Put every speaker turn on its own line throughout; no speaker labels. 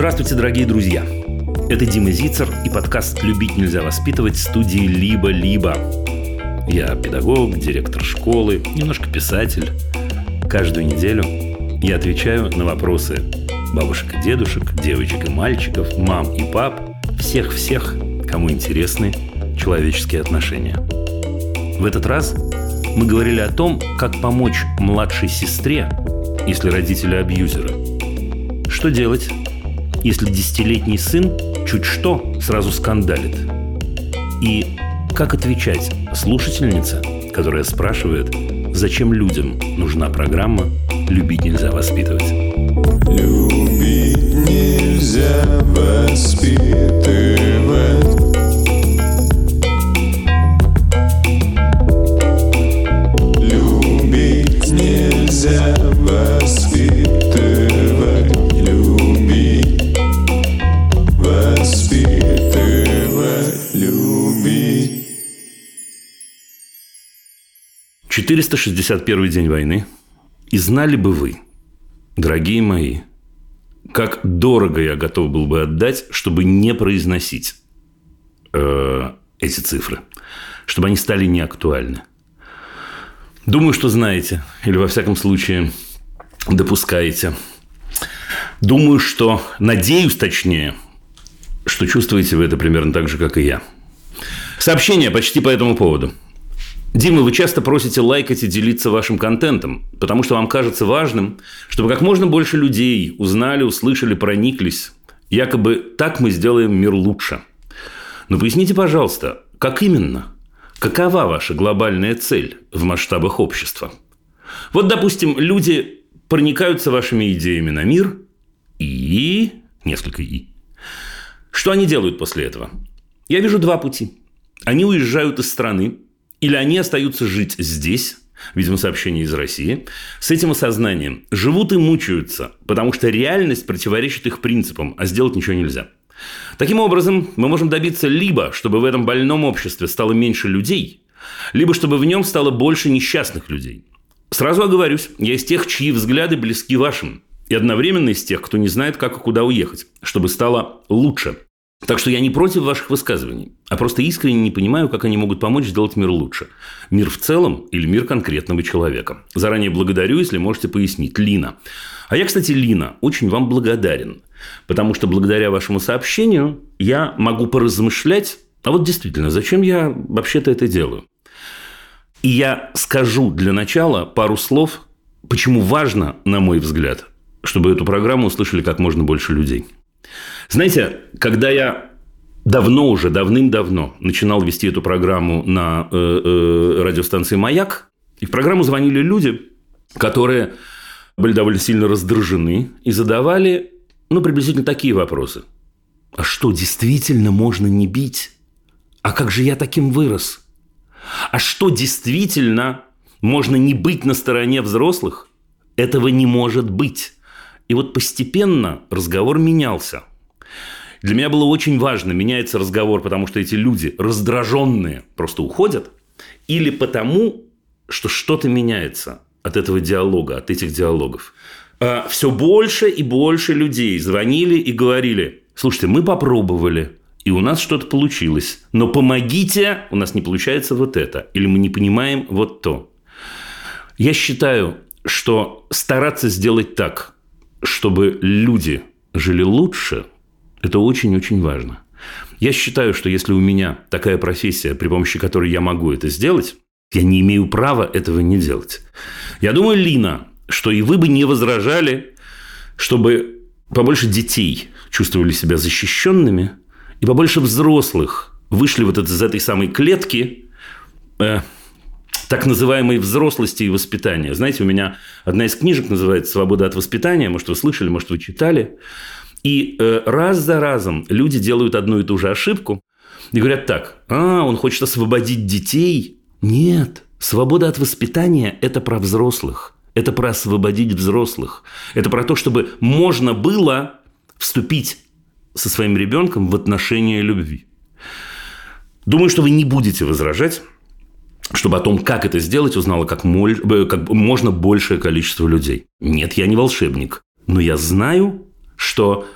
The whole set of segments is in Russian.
Здравствуйте, дорогие друзья! Это Дима Зицер и подкаст «Любить нельзя воспитывать» студии «Либо-либо». Я педагог, директор школы, немножко писатель. Каждую неделю я отвечаю на вопросы бабушек и дедушек, девочек и мальчиков, мам и пап, всех-всех, кому интересны человеческие отношения. В этот раз мы говорили о том, как помочь младшей сестре, если родители абьюзеры. Что делать, если десятилетний сын чуть что сразу скандалит? И как отвечать слушательница, которая спрашивает, зачем людям нужна программа «Любить нельзя воспитывать»?
Любить нельзя воспитывать
461 день войны. И знали бы вы, дорогие мои, как дорого я готов был бы отдать, чтобы не произносить э, эти цифры, чтобы они стали неактуальны. Думаю, что знаете, или во всяком случае допускаете. Думаю, что, надеюсь точнее, что чувствуете вы это примерно так же, как и я. Сообщение почти по этому поводу. Дима, вы часто просите лайкать и делиться вашим контентом, потому что вам кажется важным, чтобы как можно больше людей узнали, услышали, прониклись. Якобы так мы сделаем мир лучше. Но поясните, пожалуйста, как именно? Какова ваша глобальная цель в масштабах общества? Вот, допустим, люди проникаются вашими идеями на мир и... Несколько «и». Что они делают после этого? Я вижу два пути. Они уезжают из страны, или они остаются жить здесь, видимо, сообщение из России, с этим осознанием. Живут и мучаются, потому что реальность противоречит их принципам, а сделать ничего нельзя. Таким образом, мы можем добиться либо, чтобы в этом больном обществе стало меньше людей, либо чтобы в нем стало больше несчастных людей. Сразу оговорюсь, я из тех, чьи взгляды близки вашим, и одновременно из тех, кто не знает, как и куда уехать, чтобы стало лучше. Так что я не против ваших высказываний, а просто искренне не понимаю, как они могут помочь сделать мир лучше. Мир в целом или мир конкретного человека. Заранее благодарю, если можете пояснить. Лина. А я, кстати, Лина, очень вам благодарен. Потому что благодаря вашему сообщению я могу поразмышлять, а вот действительно, зачем я вообще-то это делаю? И я скажу для начала пару слов, почему важно, на мой взгляд, чтобы эту программу услышали как можно больше людей. Знаете, когда я давно уже, давным-давно начинал вести эту программу на э, э, радиостанции «Маяк», и в программу звонили люди, которые были довольно сильно раздражены и задавали, ну, приблизительно такие вопросы. А что, действительно можно не бить? А как же я таким вырос? А что, действительно можно не быть на стороне взрослых? Этого не может быть. И вот постепенно разговор менялся. Для меня было очень важно, меняется разговор, потому что эти люди раздраженные просто уходят, или потому, что что-то меняется от этого диалога, от этих диалогов. А Все больше и больше людей звонили и говорили, слушайте, мы попробовали, и у нас что-то получилось, но помогите, у нас не получается вот это, или мы не понимаем вот то. Я считаю, что стараться сделать так, чтобы люди жили лучше, это очень-очень важно. Я считаю, что если у меня такая профессия, при помощи которой я могу это сделать, я не имею права этого не делать. Я думаю, Лина, что и вы бы не возражали, чтобы побольше детей чувствовали себя защищенными, и побольше взрослых вышли вот из этой самой клетки э, так называемой взрослости и воспитания. Знаете, у меня одна из книжек называется «Свобода от воспитания». Может, вы слышали, может, вы читали. И э, раз за разом люди делают одну и ту же ошибку и говорят так, а, он хочет освободить детей. Нет, свобода от воспитания – это про взрослых. Это про освободить взрослых. Это про то, чтобы можно было вступить со своим ребенком в отношения любви. Думаю, что вы не будете возражать, чтобы о том, как это сделать, узнало как, моль, э, как можно большее количество людей. Нет, я не волшебник, но я знаю, что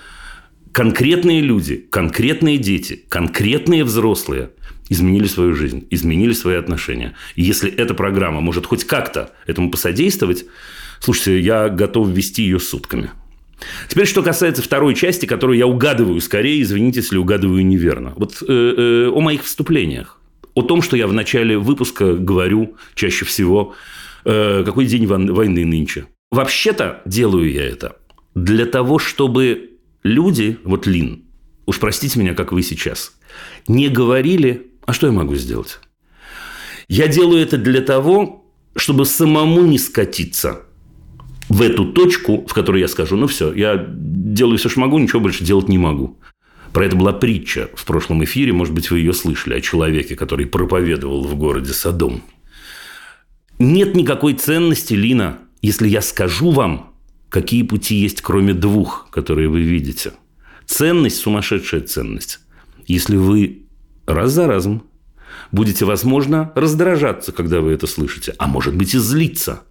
конкретные люди, конкретные дети, конкретные взрослые изменили свою жизнь, изменили свои отношения. И если эта программа может хоть как-то этому посодействовать, слушайте, я готов ввести ее сутками. Теперь, что касается второй части, которую я угадываю скорее, извините, если угадываю неверно. Вот э, э, о моих вступлениях. О том, что я в начале выпуска говорю чаще всего, э, какой день войны нынче. Вообще-то делаю я это для того, чтобы люди, вот Лин, уж простите меня, как вы сейчас, не говорили, а что я могу сделать? Я делаю это для того, чтобы самому не скатиться в эту точку, в которой я скажу, ну все, я делаю все, что могу, ничего больше делать не могу. Про это была притча в прошлом эфире, может быть, вы ее слышали, о человеке, который проповедовал в городе Садом. Нет никакой ценности, Лина, если я скажу вам, какие пути есть, кроме двух, которые вы видите. Ценность – сумасшедшая ценность. Если вы раз за разом будете, возможно, раздражаться, когда вы это слышите, а может быть и злиться,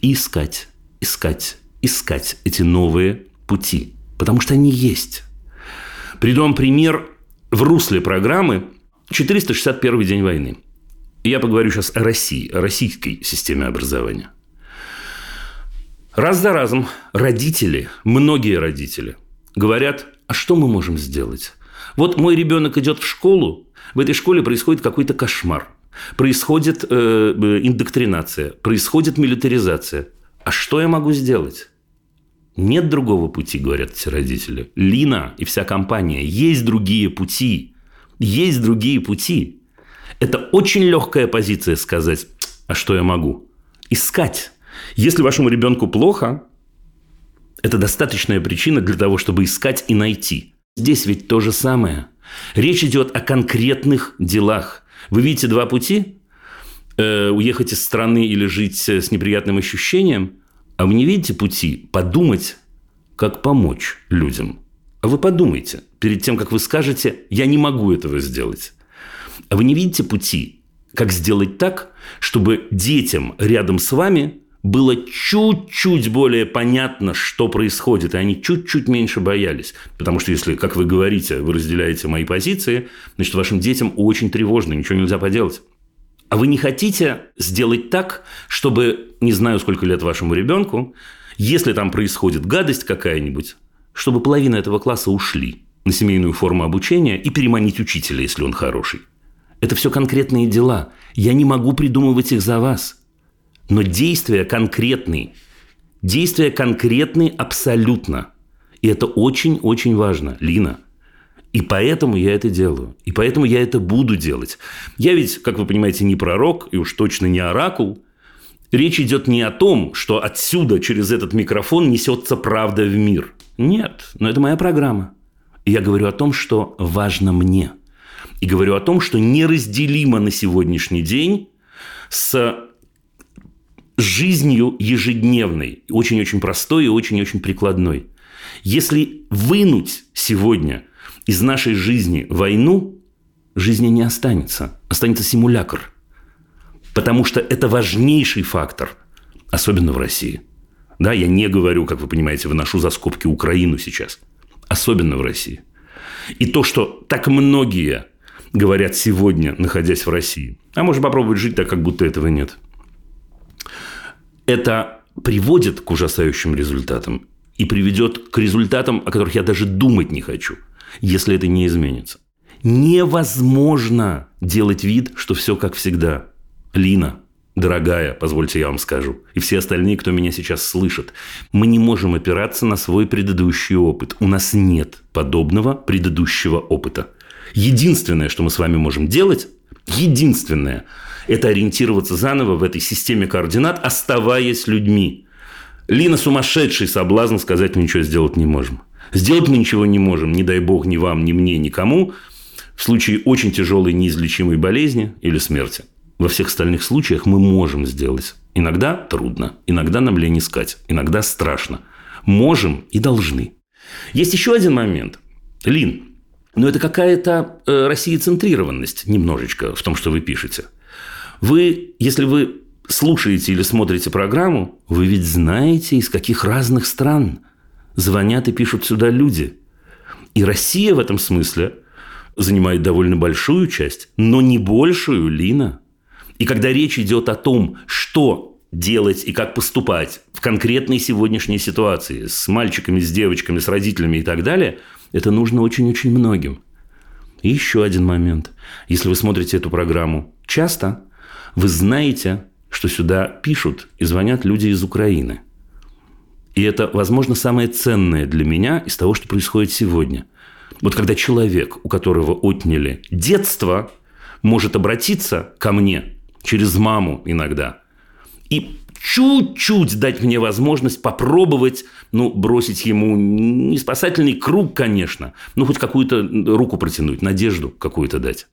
и искать искать, искать эти новые пути, потому что они есть. Приду вам пример в русле программы 461 день войны. я поговорю сейчас о России, о российской системе образования. Раз за разом родители, многие родители говорят, а что мы можем сделать? Вот мой ребенок идет в школу, в этой школе происходит какой-то кошмар, происходит э, индоктринация, происходит милитаризация. А что я могу сделать? Нет другого пути, говорят все родители. Лина и вся компания. Есть другие пути. Есть другие пути. Это очень легкая позиция сказать, а что я могу? Искать. Если вашему ребенку плохо, это достаточная причина для того, чтобы искать и найти. Здесь ведь то же самое. Речь идет о конкретных делах. Вы видите два пути? Э, уехать из страны или жить с неприятным ощущением, а вы не видите пути подумать, как помочь людям. А вы подумайте, перед тем, как вы скажете, я не могу этого сделать. А вы не видите пути, как сделать так, чтобы детям рядом с вами было чуть-чуть более понятно, что происходит, и они чуть-чуть меньше боялись. Потому что если, как вы говорите, вы разделяете мои позиции, значит, вашим детям очень тревожно, ничего нельзя поделать. А вы не хотите сделать так, чтобы, не знаю, сколько лет вашему ребенку, если там происходит гадость какая-нибудь, чтобы половина этого класса ушли на семейную форму обучения и переманить учителя, если он хороший. Это все конкретные дела. Я не могу придумывать их за вас. Но действия конкретные. Действия конкретные абсолютно. И это очень-очень важно, Лина. И поэтому я это делаю. И поэтому я это буду делать. Я ведь, как вы понимаете, не пророк и уж точно не оракул. Речь идет не о том, что отсюда через этот микрофон несется правда в мир. Нет, но это моя программа. И я говорю о том, что важно мне. И говорю о том, что неразделимо на сегодняшний день с жизнью ежедневной, очень-очень простой и очень-очень прикладной. Если вынуть сегодня – из нашей жизни войну, жизни не останется. Останется симулятор. Потому что это важнейший фактор, особенно в России. Да, я не говорю, как вы понимаете, выношу за скобки Украину сейчас. Особенно в России. И то, что так многие говорят сегодня, находясь в России, а можно попробовать жить так, как будто этого нет. Это приводит к ужасающим результатам и приведет к результатам, о которых я даже думать не хочу – если это не изменится. Невозможно делать вид, что все как всегда. Лина, дорогая, позвольте я вам скажу, и все остальные, кто меня сейчас слышит, мы не можем опираться на свой предыдущий опыт. У нас нет подобного предыдущего опыта. Единственное, что мы с вами можем делать, единственное, это ориентироваться заново в этой системе координат, оставаясь людьми. Лина сумасшедший соблазн сказать, мы ничего сделать не можем. Сделать мы ничего не можем, не дай бог ни вам, ни мне, никому, в случае очень тяжелой неизлечимой болезни или смерти. Во всех остальных случаях мы можем сделать. Иногда трудно, иногда нам лень искать, иногда страшно. Можем и должны. Есть еще один момент. Лин, но это какая-то э, россиецентрированность немножечко в том, что вы пишете. Вы, если вы слушаете или смотрите программу, вы ведь знаете, из каких разных стран звонят и пишут сюда люди. И Россия в этом смысле занимает довольно большую часть, но не большую, Лина. И когда речь идет о том, что делать и как поступать в конкретной сегодняшней ситуации с мальчиками, с девочками, с родителями и так далее, это нужно очень-очень многим. И еще один момент. Если вы смотрите эту программу часто, вы знаете, что сюда пишут и звонят люди из Украины. И это, возможно, самое ценное для меня из того, что происходит сегодня. Вот когда человек, у которого отняли детство, может обратиться ко мне через маму иногда и чуть-чуть дать мне возможность попробовать, ну, бросить ему не спасательный круг, конечно, но хоть какую-то руку протянуть, надежду какую-то дать.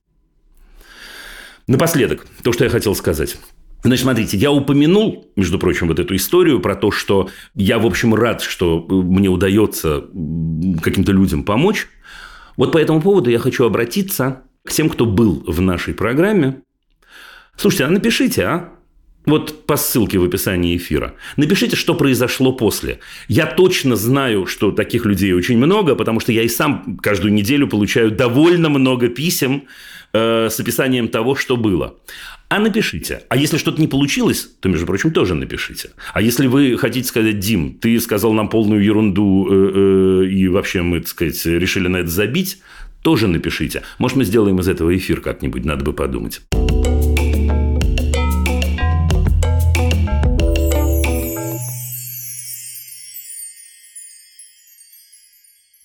Напоследок, то, что я хотел сказать. Значит, смотрите, я упомянул, между прочим, вот эту историю про то, что я, в общем, рад, что мне удается каким-то людям помочь. Вот по этому поводу я хочу обратиться к тем, кто был в нашей программе. Слушайте, а напишите, а? Вот по ссылке в описании эфира. Напишите, что произошло после. Я точно знаю, что таких людей очень много, потому что я и сам каждую неделю получаю довольно много писем э, с описанием того, что было. А напишите. А если что-то не получилось, то, между прочим, тоже напишите. А если вы хотите сказать, Дим, ты сказал нам полную ерунду, э, э, и вообще мы, так сказать, решили на это забить, тоже напишите. Может, мы сделаем из этого эфир как-нибудь, надо бы подумать.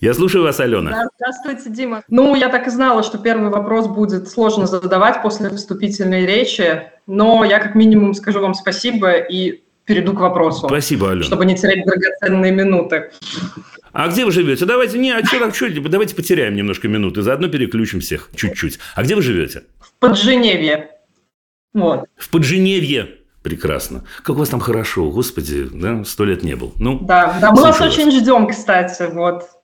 Я слушаю вас, Алена.
Здравствуйте, Дима. Ну, я так и знала, что первый вопрос будет сложно задавать после вступительной речи, но я как минимум скажу вам спасибо и перейду к вопросу.
Спасибо, Алена.
Чтобы не терять драгоценные минуты.
А где вы живете? Давайте, не, а что так, что, давайте потеряем немножко минуты, заодно переключим всех чуть-чуть. А где вы живете?
В Подженевье. Вот.
В Подженевье. Прекрасно. Как у вас там хорошо, господи, да, сто лет не был. Ну,
да, да мы вас очень ждем, кстати, вот.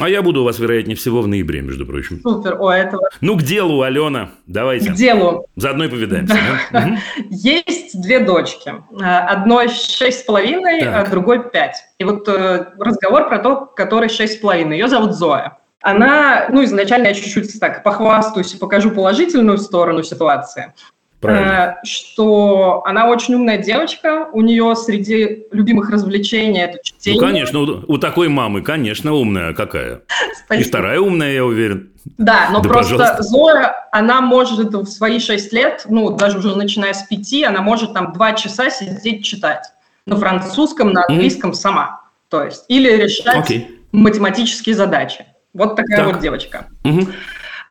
А я буду у вас, вероятнее всего, в ноябре, между прочим.
Супер, о, этого.
Ну, к делу, Алена, давайте.
К делу.
Заодно и повидаемся.
Да? Есть две дочки. Одной шесть с половиной, а другой пять. И вот э, разговор про то, который шесть с половиной. Ее зовут Зоя. Она, ну, изначально я чуть-чуть так похвастаюсь и покажу положительную сторону ситуации. Правильно. Э, что она очень умная девочка, у нее среди любимых развлечений это чтение.
Ну, конечно, у, у такой мамы, конечно, умная какая. Спасибо. И вторая умная, я уверен.
Да, но да, просто пожалуйста. Зоя, она может в свои шесть лет, ну, даже уже начиная с пяти, она может там два часа сидеть читать на французском, на английском mm-hmm. сама. То есть, или решать okay. математические задачи. Вот такая так. вот девочка. Mm-hmm.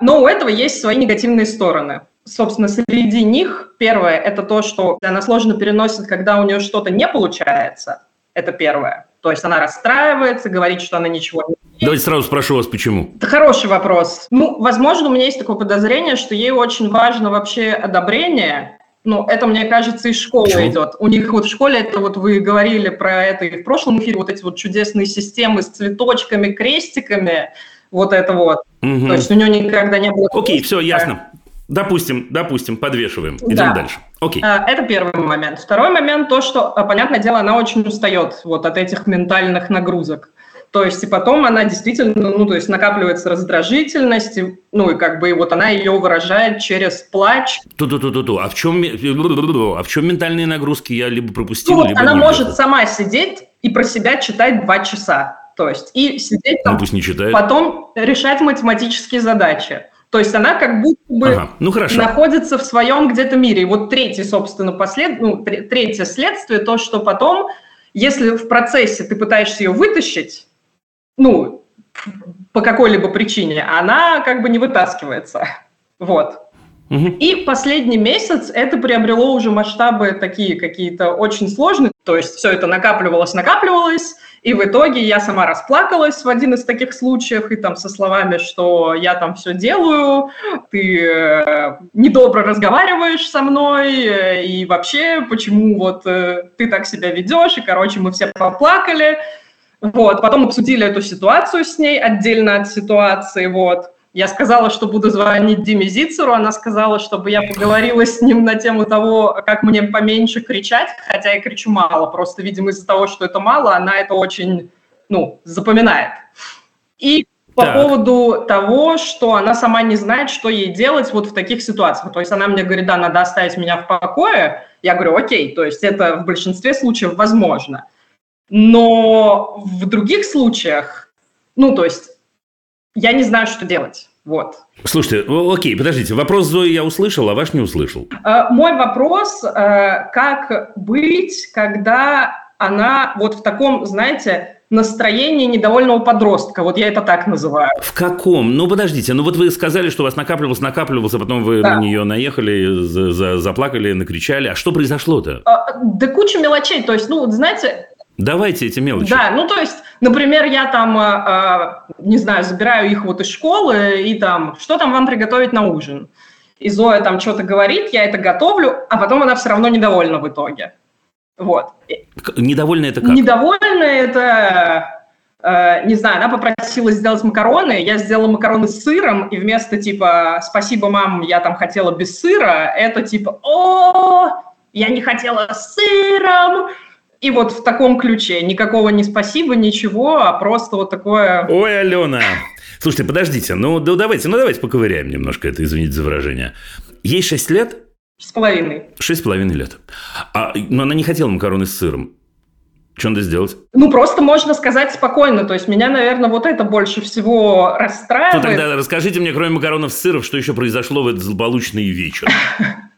Но у этого есть свои негативные стороны собственно, среди них первое – это то, что она сложно переносит, когда у нее что-то не получается. Это первое. То есть она расстраивается, говорит, что она ничего не.
Давайте сразу спрошу вас, почему.
Это хороший вопрос. Ну, возможно, у меня есть такое подозрение, что ей очень важно вообще одобрение, ну, это, мне кажется, из школы Почему? идет. У них вот в школе, это вот вы говорили про это и в прошлом эфире, вот эти вот чудесные системы с цветочками, крестиками, вот это вот. Угу. То есть у нее никогда не было...
Окей, все, ясно. Допустим, допустим, подвешиваем. Идем да. дальше. Окей.
А, это первый момент. Второй момент то, что, а, понятное дело, она очень устает вот от этих ментальных нагрузок. То есть и потом она действительно, ну, то есть накапливается раздражительность, ну, и как бы и вот она ее выражает через плач.
Ту-ту-ту-ту-ту. А в чем, а в чем ментальные нагрузки я либо пропустил,
ну,
либо
Она может сама сидеть и про себя читать два часа. То есть и сидеть там,
ну, пусть не читает.
потом решать математические задачи. То есть она как будто бы ага. ну, находится в своем где-то мире. И вот третье, собственно, послед... ну, третье следствие, то, что потом, если в процессе ты пытаешься ее вытащить, ну, по какой-либо причине, она как бы не вытаскивается. Вот. И последний месяц это приобрело уже масштабы такие какие-то очень сложные. То есть все это накапливалось, накапливалось, и в итоге я сама расплакалась в один из таких случаев, и там со словами, что я там все делаю, ты э, недобро разговариваешь со мной, э, и вообще, почему вот э, ты так себя ведешь, и, короче, мы все поплакали. Вот, потом обсудили эту ситуацию с ней отдельно от ситуации, вот. Я сказала, что буду звонить Диме Зицеру, она сказала, чтобы я поговорила с ним на тему того, как мне поменьше кричать, хотя я кричу мало, просто, видимо, из-за того, что это мало, она это очень, ну, запоминает. И по так. поводу того, что она сама не знает, что ей делать вот в таких ситуациях. То есть она мне говорит, да, надо оставить меня в покое. Я говорю, окей, то есть это в большинстве случаев возможно. Но в других случаях, ну, то есть я не знаю, что делать. Вот.
Слушайте, окей, подождите, вопрос Зои я услышал, а ваш не услышал.
Э, мой вопрос, э, как быть, когда она вот в таком, знаете, настроении недовольного подростка. Вот я это так называю.
В каком? Ну, подождите. Ну, вот вы сказали, что у вас накапливалось, накапливалось, а потом вы да. на нее наехали, за, за, заплакали, накричали. А что произошло-то?
А, да куча мелочей. То есть, ну, знаете...
Давайте эти мелочи.
Да, ну, то есть, например, я там, э, не знаю, забираю их вот из школы и там, что там вам приготовить на ужин? И Зоя там что-то говорит, я это готовлю, а потом она все равно недовольна в итоге. Вот.
Недовольна это как?
Недовольна это, э, не знаю, она попросила сделать макароны, я сделала макароны с сыром, и вместо типа «спасибо, мам, я там хотела без сыра», это типа «о, я не хотела с сыром», и вот в таком ключе. Никакого не спасибо, ничего, а просто вот такое...
Ой, Алена! Слушайте, подождите, ну, ну давайте, ну давайте поковыряем немножко это, извините за выражение. Ей 6 лет,
Шесть с половиной.
Шесть с половиной лет. А, но она не хотела макароны с сыром. Что надо сделать?
Ну, просто можно сказать спокойно. То есть, меня, наверное, вот это больше всего расстраивает. Ну,
тогда расскажите мне, кроме макаронов с сыром, что еще произошло в этот злополучный вечер?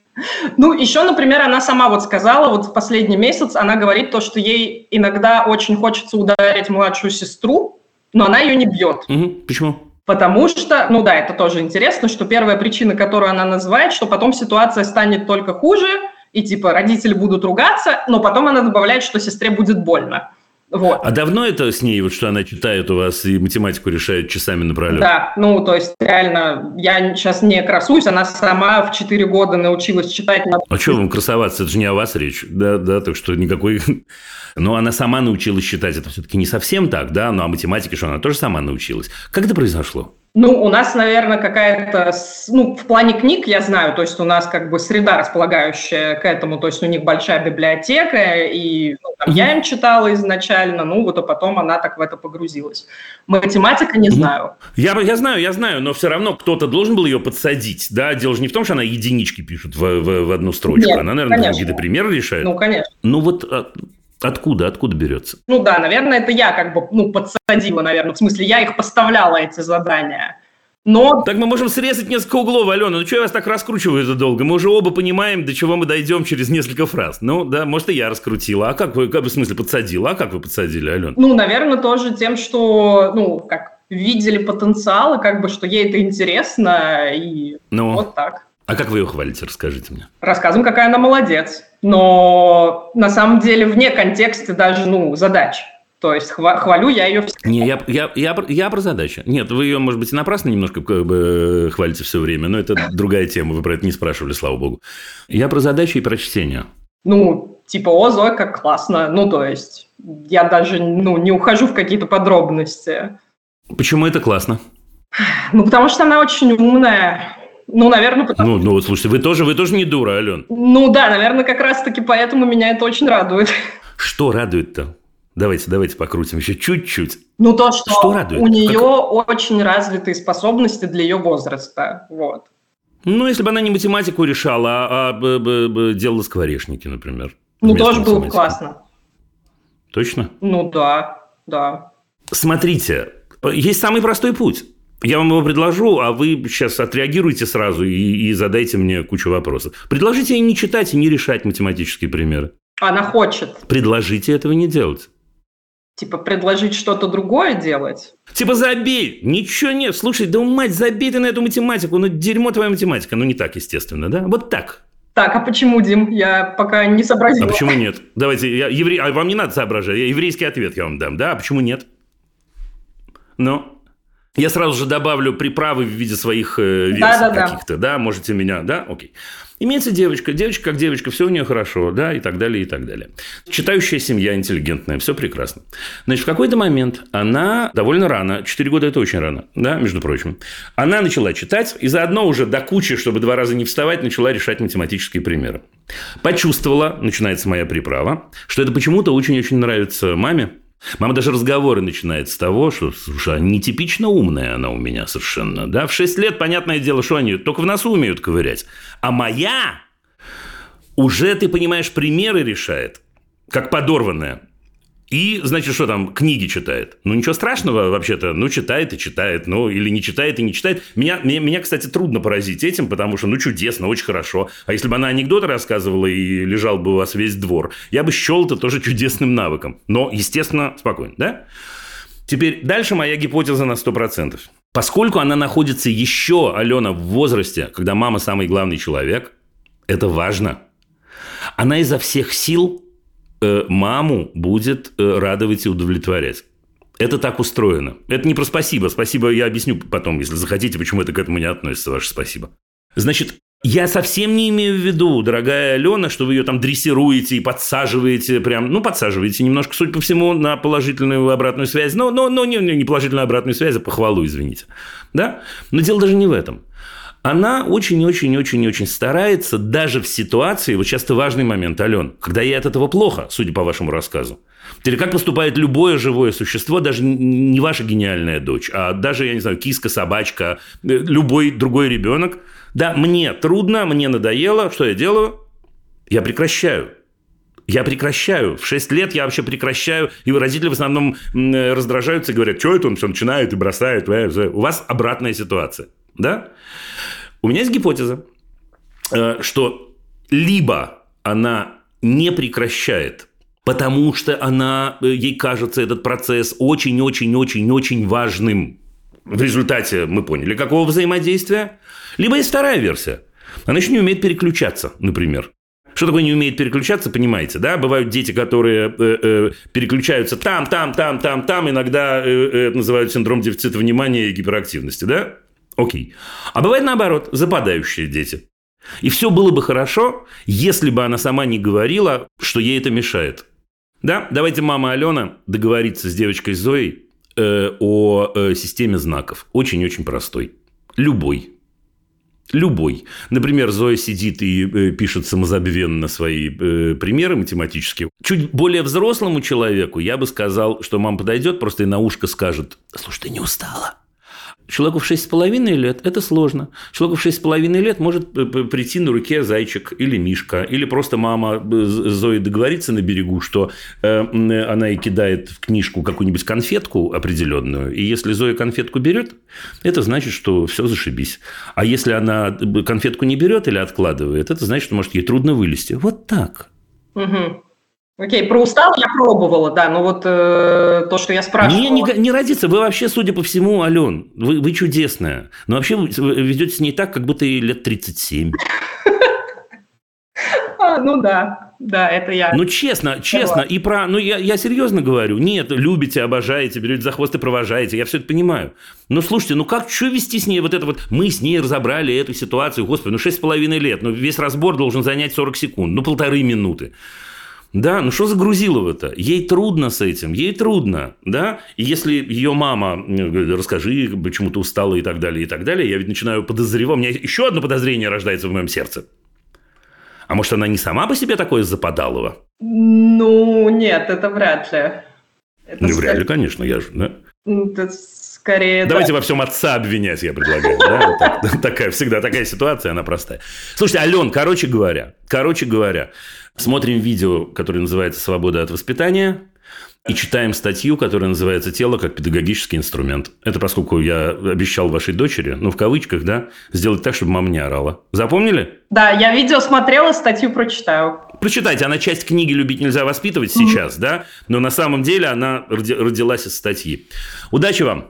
Ну, еще, например, она сама вот сказала, вот в последний месяц она говорит то, что ей иногда очень хочется ударить младшую сестру, но она ее не бьет.
Почему?
Потому что, ну да, это тоже интересно, что первая причина, которую она называет, что потом ситуация станет только хуже, и типа родители будут ругаться, но потом она добавляет, что сестре будет больно. Вот.
А давно это с ней, вот что она читает у вас и математику решает часами напролет?
Да, ну, то есть, реально, я сейчас не красуюсь, она сама в 4 года научилась читать.
А что вам красоваться? Это же не о вас речь. Да, да, так что никакой... Но она сама научилась читать. Это все-таки не совсем так, да? Ну, а математике что, она тоже сама научилась. Как это произошло?
Ну, у нас, наверное, какая-то, ну, в плане книг я знаю, то есть у нас как бы среда располагающая к этому, то есть у них большая библиотека, и ну, там, я им читала изначально, ну, вот, а потом она так в это погрузилась. Математика не знаю.
Я, я знаю, я знаю, но все равно кто-то должен был ее подсадить, да? Дело же не в том, что она единички пишет в, в, в одну строчку, Нет, она, наверное, какие-то примеры решает.
Ну, конечно.
Ну, вот а, Откуда? Откуда берется?
Ну да, наверное, это я как бы ну, подсадила, наверное. В смысле, я их поставляла, эти задания. Но...
Так мы можем срезать несколько углов, Алена. Ну, что я вас так раскручиваю это долго? Мы уже оба понимаем, до чего мы дойдем через несколько фраз. Ну, да, может, и я раскрутила. А как вы, как, в смысле, подсадила? А как вы подсадили, Алена?
Ну, наверное, тоже тем, что, ну, как видели потенциал, и как бы, что ей это интересно, и ну, вот так.
А как вы ее хвалите, расскажите мне?
Рассказываем, какая она молодец но на самом деле вне контекста даже, ну, задач. То есть хвалю я ее
Не, я, я, я, я про задачу. Нет, вы ее, может быть, и напрасно немножко как бы, хвалите все время, но это другая тема, вы про это не спрашивали, слава богу. Я про задачу и про чтение.
Ну, типа, о, Зоя, как классно. Ну, то есть, я даже ну, не ухожу в какие-то подробности.
Почему это классно?
Ну, потому что она очень умная, ну, наверное, потому...
Ну, ну, вот, слушайте, вы тоже, вы тоже не дура, Ален.
Ну, да, наверное, как раз-таки поэтому меня это очень радует.
Что радует-то? Давайте, давайте покрутим еще чуть-чуть.
Ну, то, что, что радует? у нее как... очень развитые способности для ее возраста. Вот.
Ну, если бы она не математику решала, а, а б, делала скворечники, например.
Ну, тоже было бы классно.
Точно?
Ну, да, да.
Смотрите, есть самый простой путь. Я вам его предложу, а вы сейчас отреагируйте сразу и, и задайте мне кучу вопросов. Предложите ей не читать и не решать математические примеры.
Она хочет.
Предложите этого не делать.
Типа предложить что-то другое делать?
Типа забей, ничего нет. Слушай, да мать, забей ты на эту математику. Ну дерьмо твоя математика. Ну не так, естественно, да? Вот так.
Так, а почему, Дим? Я пока не сообразила.
А почему нет? Давайте, я еврей... а вам не надо соображать. Я еврейский ответ я вам дам, да? А почему нет? Ну, я сразу же добавлю приправы в виде своих э, версий да, да, каких-то, да. да, можете меня, да, окей. Имеется девочка, девочка как девочка, все у нее хорошо, да, и так далее, и так далее. Читающая семья, интеллигентная, все прекрасно. Значит, в какой-то момент она довольно рано, 4 года это очень рано, да, между прочим, она начала читать и заодно уже до кучи, чтобы два раза не вставать, начала решать математические примеры. Почувствовала, начинается моя приправа, что это почему-то очень-очень нравится маме, Мама даже разговоры начинает с того, что, слушай, а нетипично умная она у меня совершенно. Да? В 6 лет, понятное дело, что они только в носу умеют ковырять. А моя уже, ты понимаешь, примеры решает, как подорванная. И, значит, что там, книги читает. Ну, ничего страшного вообще-то. Ну, читает и читает. Ну, или не читает и не читает. Меня, меня, меня, кстати, трудно поразить этим, потому что, ну, чудесно, очень хорошо. А если бы она анекдоты рассказывала и лежал бы у вас весь двор, я бы счел это тоже чудесным навыком. Но, естественно, спокойно, да? Теперь дальше моя гипотеза на 100%. Поскольку она находится еще, Алена, в возрасте, когда мама самый главный человек, это важно. Она изо всех сил Э, маму будет э, радовать и удовлетворять. Это так устроено. Это не про спасибо. Спасибо я объясню потом, если захотите, почему это к этому не относится, ваше спасибо. Значит, я совсем не имею в виду, дорогая Алена, что вы ее там дрессируете и подсаживаете прям, ну, подсаживаете немножко, судя по всему, на положительную обратную связь. Но, но, но не, не положительную обратную связь, а похвалу, извините. Да? Но дело даже не в этом она очень-очень-очень-очень старается даже в ситуации, вот часто важный момент, Ален, когда ей от этого плохо, судя по вашему рассказу. Или как поступает любое живое существо, даже не ваша гениальная дочь, а даже, я не знаю, киска, собачка, э, любой другой ребенок. Да, мне трудно, мне надоело, что я делаю? Я прекращаю. Я прекращаю. В 6 лет я вообще прекращаю. И родители в основном раздражаются и говорят, что это он все начинает и бросает. У вас обратная ситуация. Да? У меня есть гипотеза, э, что либо она не прекращает, потому что она, э, ей кажется этот процесс очень-очень-очень-очень важным. В результате мы поняли, какого взаимодействия. Либо есть вторая версия. Она еще не умеет переключаться, например. Что такое не умеет переключаться, понимаете, да? Бывают дети, которые э, э, переключаются там, там, там, там, там. Иногда э, э это называют синдром дефицита внимания и гиперактивности, да? Окей. А бывает наоборот, западающие дети. И все было бы хорошо, если бы она сама не говорила, что ей это мешает. Да, давайте мама Алена договорится с девочкой Зоей э, о э, системе знаков. Очень-очень простой. Любой. Любой. Например, Зоя сидит и э, пишет самозабвенно свои э, примеры математические. Чуть более взрослому человеку я бы сказал, что мама подойдет, просто и на ушко скажет, слушай, ты не устала? Человеку в 6,5 лет это сложно. Человеку в 6,5 лет может прийти на руке зайчик или мишка, или просто мама э, Зои договорится на берегу, что э, она и кидает в книжку какую-нибудь конфетку определенную, и если Зоя конфетку берет, это значит, что все зашибись. А если она конфетку не берет или откладывает, это значит, что, может, ей трудно вылезти. Вот так.
Угу. Окей, про устал я пробовала, да, но вот э, то, что я спрашивала...
Не, не, не родиться, вы вообще, судя по всему, Ален, вы, вы чудесная, но вообще вы ведете с ней так, как будто ей лет 37.
А, ну да, да, это я.
Ну, честно, честно, и про... Ну, я, я серьезно говорю. Нет, любите, обожаете, берете за хвост и провожаете. Я все это понимаю. Но слушайте, ну как, что вести с ней вот это вот? Мы с ней разобрали эту ситуацию. Господи, ну шесть с половиной лет. Ну, весь разбор должен занять 40 секунд. Ну, полторы минуты. Да, ну что загрузило в это? Ей трудно с этим, ей трудно, да? И если ее мама говорит, расскажи, почему ты устала и так далее, и так далее, я ведь начинаю подозревать, у меня еще одно подозрение рождается в моем сердце. А может, она не сама по себе такое западалова?
Ну, нет, это вряд ли.
Это ну, вряд ли, конечно, я же, да?
Это скорее...
Давайте да. во всем отца обвинять, я предлагаю. Да? такая, всегда такая ситуация, она простая. Слушайте, Ален, короче говоря, короче говоря, Смотрим видео, которое называется «Свобода от воспитания», и читаем статью, которая называется «Тело как педагогический инструмент». Это поскольку я обещал вашей дочери, ну, в кавычках, да, сделать так, чтобы мама не орала. Запомнили?
Да, я видео смотрела, статью прочитаю.
Прочитайте, она часть книги «Любить нельзя воспитывать» сейчас, mm-hmm. да, но на самом деле она родилась из статьи. Удачи вам!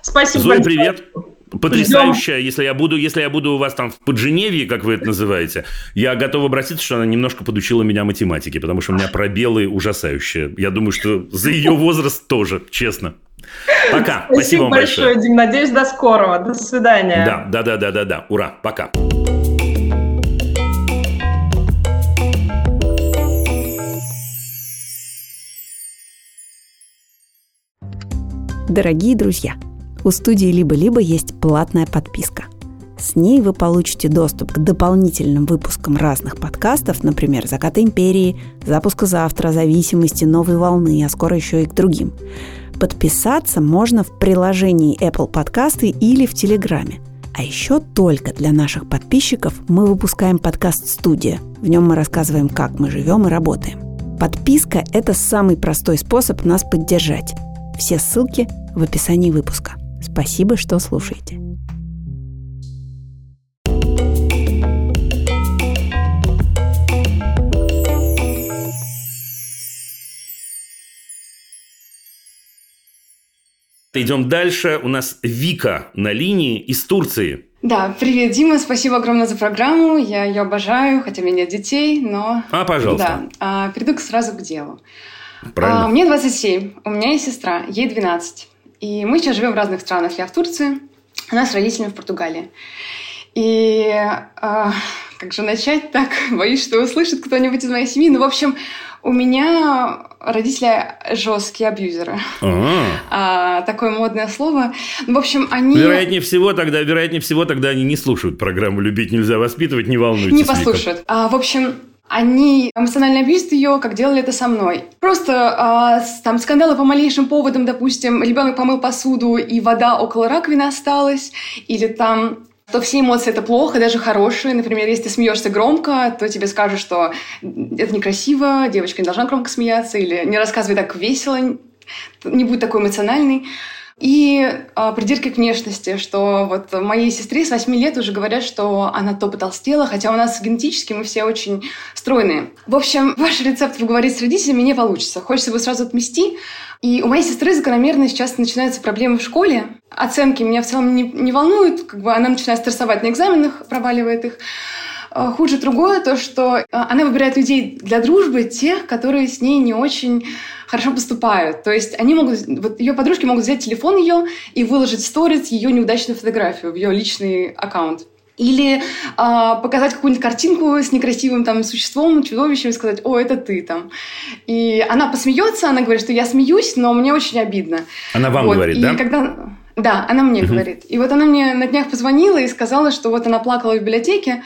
Спасибо.
Зоя, привет! Потрясающая, если я буду, если я буду у вас там в Подженевье, как вы это называете, я готов обратиться, что она немножко подучила меня математике, потому что у меня пробелы ужасающие. Я думаю, что за ее возраст тоже, честно. Пока. Спасибо, Спасибо вам большое, большое,
Дим. Надеюсь, до скорого. До свидания.
Да, да, да, да, да, да. Ура. Пока.
Дорогие друзья, у студии «Либо-либо» есть платная подписка. С ней вы получите доступ к дополнительным выпускам разных подкастов, например, «Закат империи», «Запуска завтра», «Зависимости», «Новой волны», а скоро еще и к другим. Подписаться можно в приложении Apple Подкасты или в Телеграме. А еще только для наших подписчиков мы выпускаем подкаст «Студия». В нем мы рассказываем, как мы живем и работаем. Подписка – это самый простой способ нас поддержать. Все ссылки в описании выпуска. Спасибо, что слушаете.
Идем дальше. У нас Вика на линии из Турции.
Да, привет, Дима, спасибо огромное за программу. Я ее обожаю, хотя у меня нет детей, но...
А, пожалуйста.
Да, а, перейду сразу к делу.
Правильно.
А, мне 27, у меня есть сестра, ей 12. И мы сейчас живем в разных странах. Я в Турции, она с родителями в Португалии. И а, как же начать так? Боюсь, что услышит кто-нибудь из моей семьи. Ну, в общем, у меня родители жесткие абьюзеры. А, такое модное слово. Ну, в общем, они...
Вероятнее всего, тогда, вероятнее всего, тогда они не слушают программу «Любить нельзя воспитывать», не волнуйтесь.
Не послушают. А, в общем, они эмоционально абьюзят ее, как делали это со мной. Просто а, там скандалы по малейшим поводам, допустим, ребенок помыл посуду, и вода около раковины осталась, или там то все эмоции это плохо, даже хорошие. Например, если ты смеешься громко, то тебе скажут, что это некрасиво, девочка не должна громко смеяться, или не рассказывай так весело, не будь такой эмоциональный. И э, придирки к внешности, что вот моей сестре с 8 лет уже говорят, что она то потолстела, хотя у нас генетически мы все очень стройные. В общем, ваш рецепт поговорить с родителями не получится. Хочется его сразу отмести, и у моей сестры закономерно сейчас начинаются проблемы в школе. Оценки меня в целом не, не волнуют, как бы она начинает стрессовать на экзаменах, проваливает их. А, хуже другое то, что а, она выбирает людей для дружбы, тех, которые с ней не очень хорошо поступают. То есть они могут, вот ее подружки могут взять телефон ее и выложить в сторис ее неудачную фотографию в ее личный аккаунт. Или а, показать какую-нибудь картинку с некрасивым там существом, чудовищем, и сказать, о, это ты там. И она посмеется, она говорит, что я смеюсь, но мне очень обидно.
Она вам вот. говорит,
и
да?
Когда... Да, она мне uh-huh. говорит. И вот она мне на днях позвонила и сказала, что вот она плакала в библиотеке,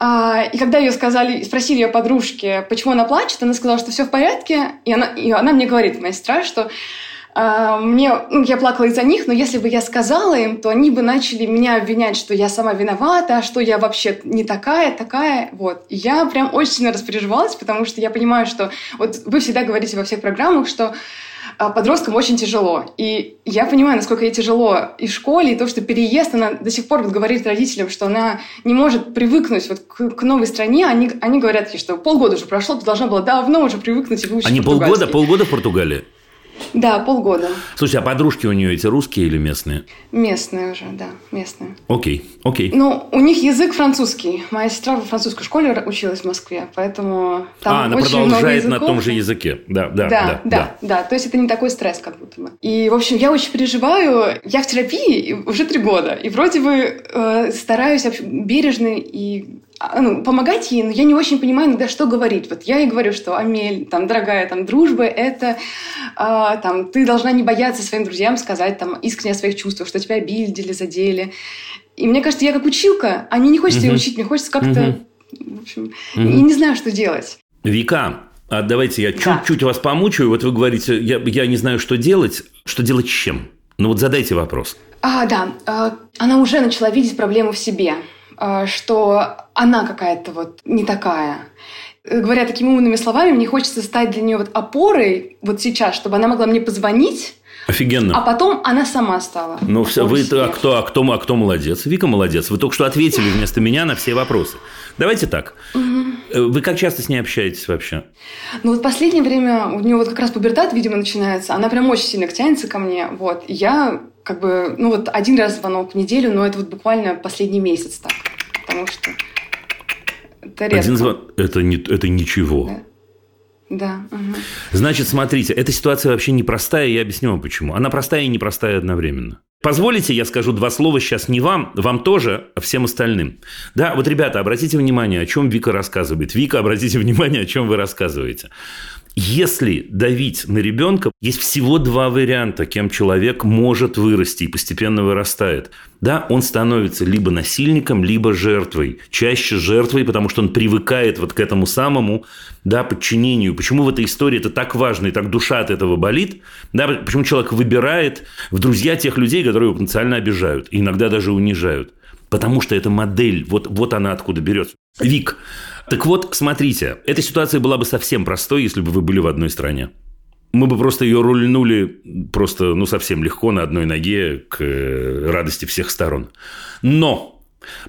и когда ее сказали, спросили ее подружки, почему она плачет, она сказала, что все в порядке, и она, и она мне говорит, моя сестра, что а, мне, ну, я плакала из-за них, но если бы я сказала им, то они бы начали меня обвинять, что я сама виновата, что я вообще не такая, такая, вот. И я прям очень сильно распереживалась, потому что я понимаю, что вот вы всегда говорите во всех программах, что а, подросткам очень тяжело. И я понимаю, насколько ей тяжело и в школе, и то, что переезд, она до сих пор говорит родителям, что она не может привыкнуть вот к, к новой стране. Они, они говорят ей, что полгода уже прошло, ты должна была давно уже привыкнуть и выучить
Они полгода, полгода в Португалии?
Да, полгода.
Слушай, а подружки у нее эти русские или местные?
Местные уже, да, местные.
Окей, окей.
Ну, у них язык французский. Моя сестра во французской школе училась в Москве, поэтому там
А, она
очень
продолжает
много
на том же языке. Да, да,
да,
да,
да, да, да. То есть это не такой стресс, как будто бы. И, в общем, я очень переживаю. Я в терапии уже три года. И вроде бы э, стараюсь бережно и помогать ей, но я не очень понимаю иногда, что говорить. Вот я ей говорю, что Амель, там, дорогая, там, дружба — это, а, там, ты должна не бояться своим друзьям сказать, там, искренне о своих чувствах, что тебя обидели, задели. И мне кажется, я как училка, а мне не хочется uh-huh. ее учить, мне хочется как-то, uh-huh. в общем, uh-huh. и не знаю, что делать.
Вика, а давайте я да. чуть-чуть вас помучаю. Вот вы говорите, я, я не знаю, что делать. Что делать с чем? Ну вот задайте вопрос.
А, да. А, она уже начала видеть проблему в себе. А, что она какая-то вот не такая. Говоря такими умными словами, мне хочется стать для нее вот опорой вот сейчас, чтобы она могла мне позвонить,
Офигенно.
А потом она сама стала.
Ну, все, вы, а кто, а, кто, а кто молодец? Вика молодец. Вы только что ответили вместо меня на все вопросы. Давайте так. Угу. Вы как часто с ней общаетесь вообще?
Ну, вот последнее время у нее вот как раз пубертат, видимо, начинается. Она прям очень сильно тянется ко мне. Вот. Я как бы, ну вот один раз звонок в неделю, но это вот буквально последний месяц так. Потому что это редко.
Один звонок, это, не, это ничего.
Да. Да. Угу.
Значит, смотрите, эта ситуация вообще непростая, я объясню вам почему. Она простая и непростая одновременно. Позволите, я скажу два слова сейчас не вам, вам тоже, а всем остальным. Да, вот, ребята, обратите внимание, о чем Вика рассказывает. Вика, обратите внимание, о чем вы рассказываете. Если давить на ребенка, есть всего два варианта, кем человек может вырасти и постепенно вырастает. Да, он становится либо насильником, либо жертвой. Чаще жертвой, потому что он привыкает вот к этому самому да, подчинению. Почему в этой истории это так важно и так душа от этого болит? Да, почему человек выбирает в друзья тех людей, которые его потенциально обижают, и иногда даже унижают. Потому что эта модель, вот, вот она откуда берется. Вик, так вот, смотрите, эта ситуация была бы совсем простой, если бы вы были в одной стране. Мы бы просто ее рульнули просто, ну, совсем легко на одной ноге к э, радости всех сторон. Но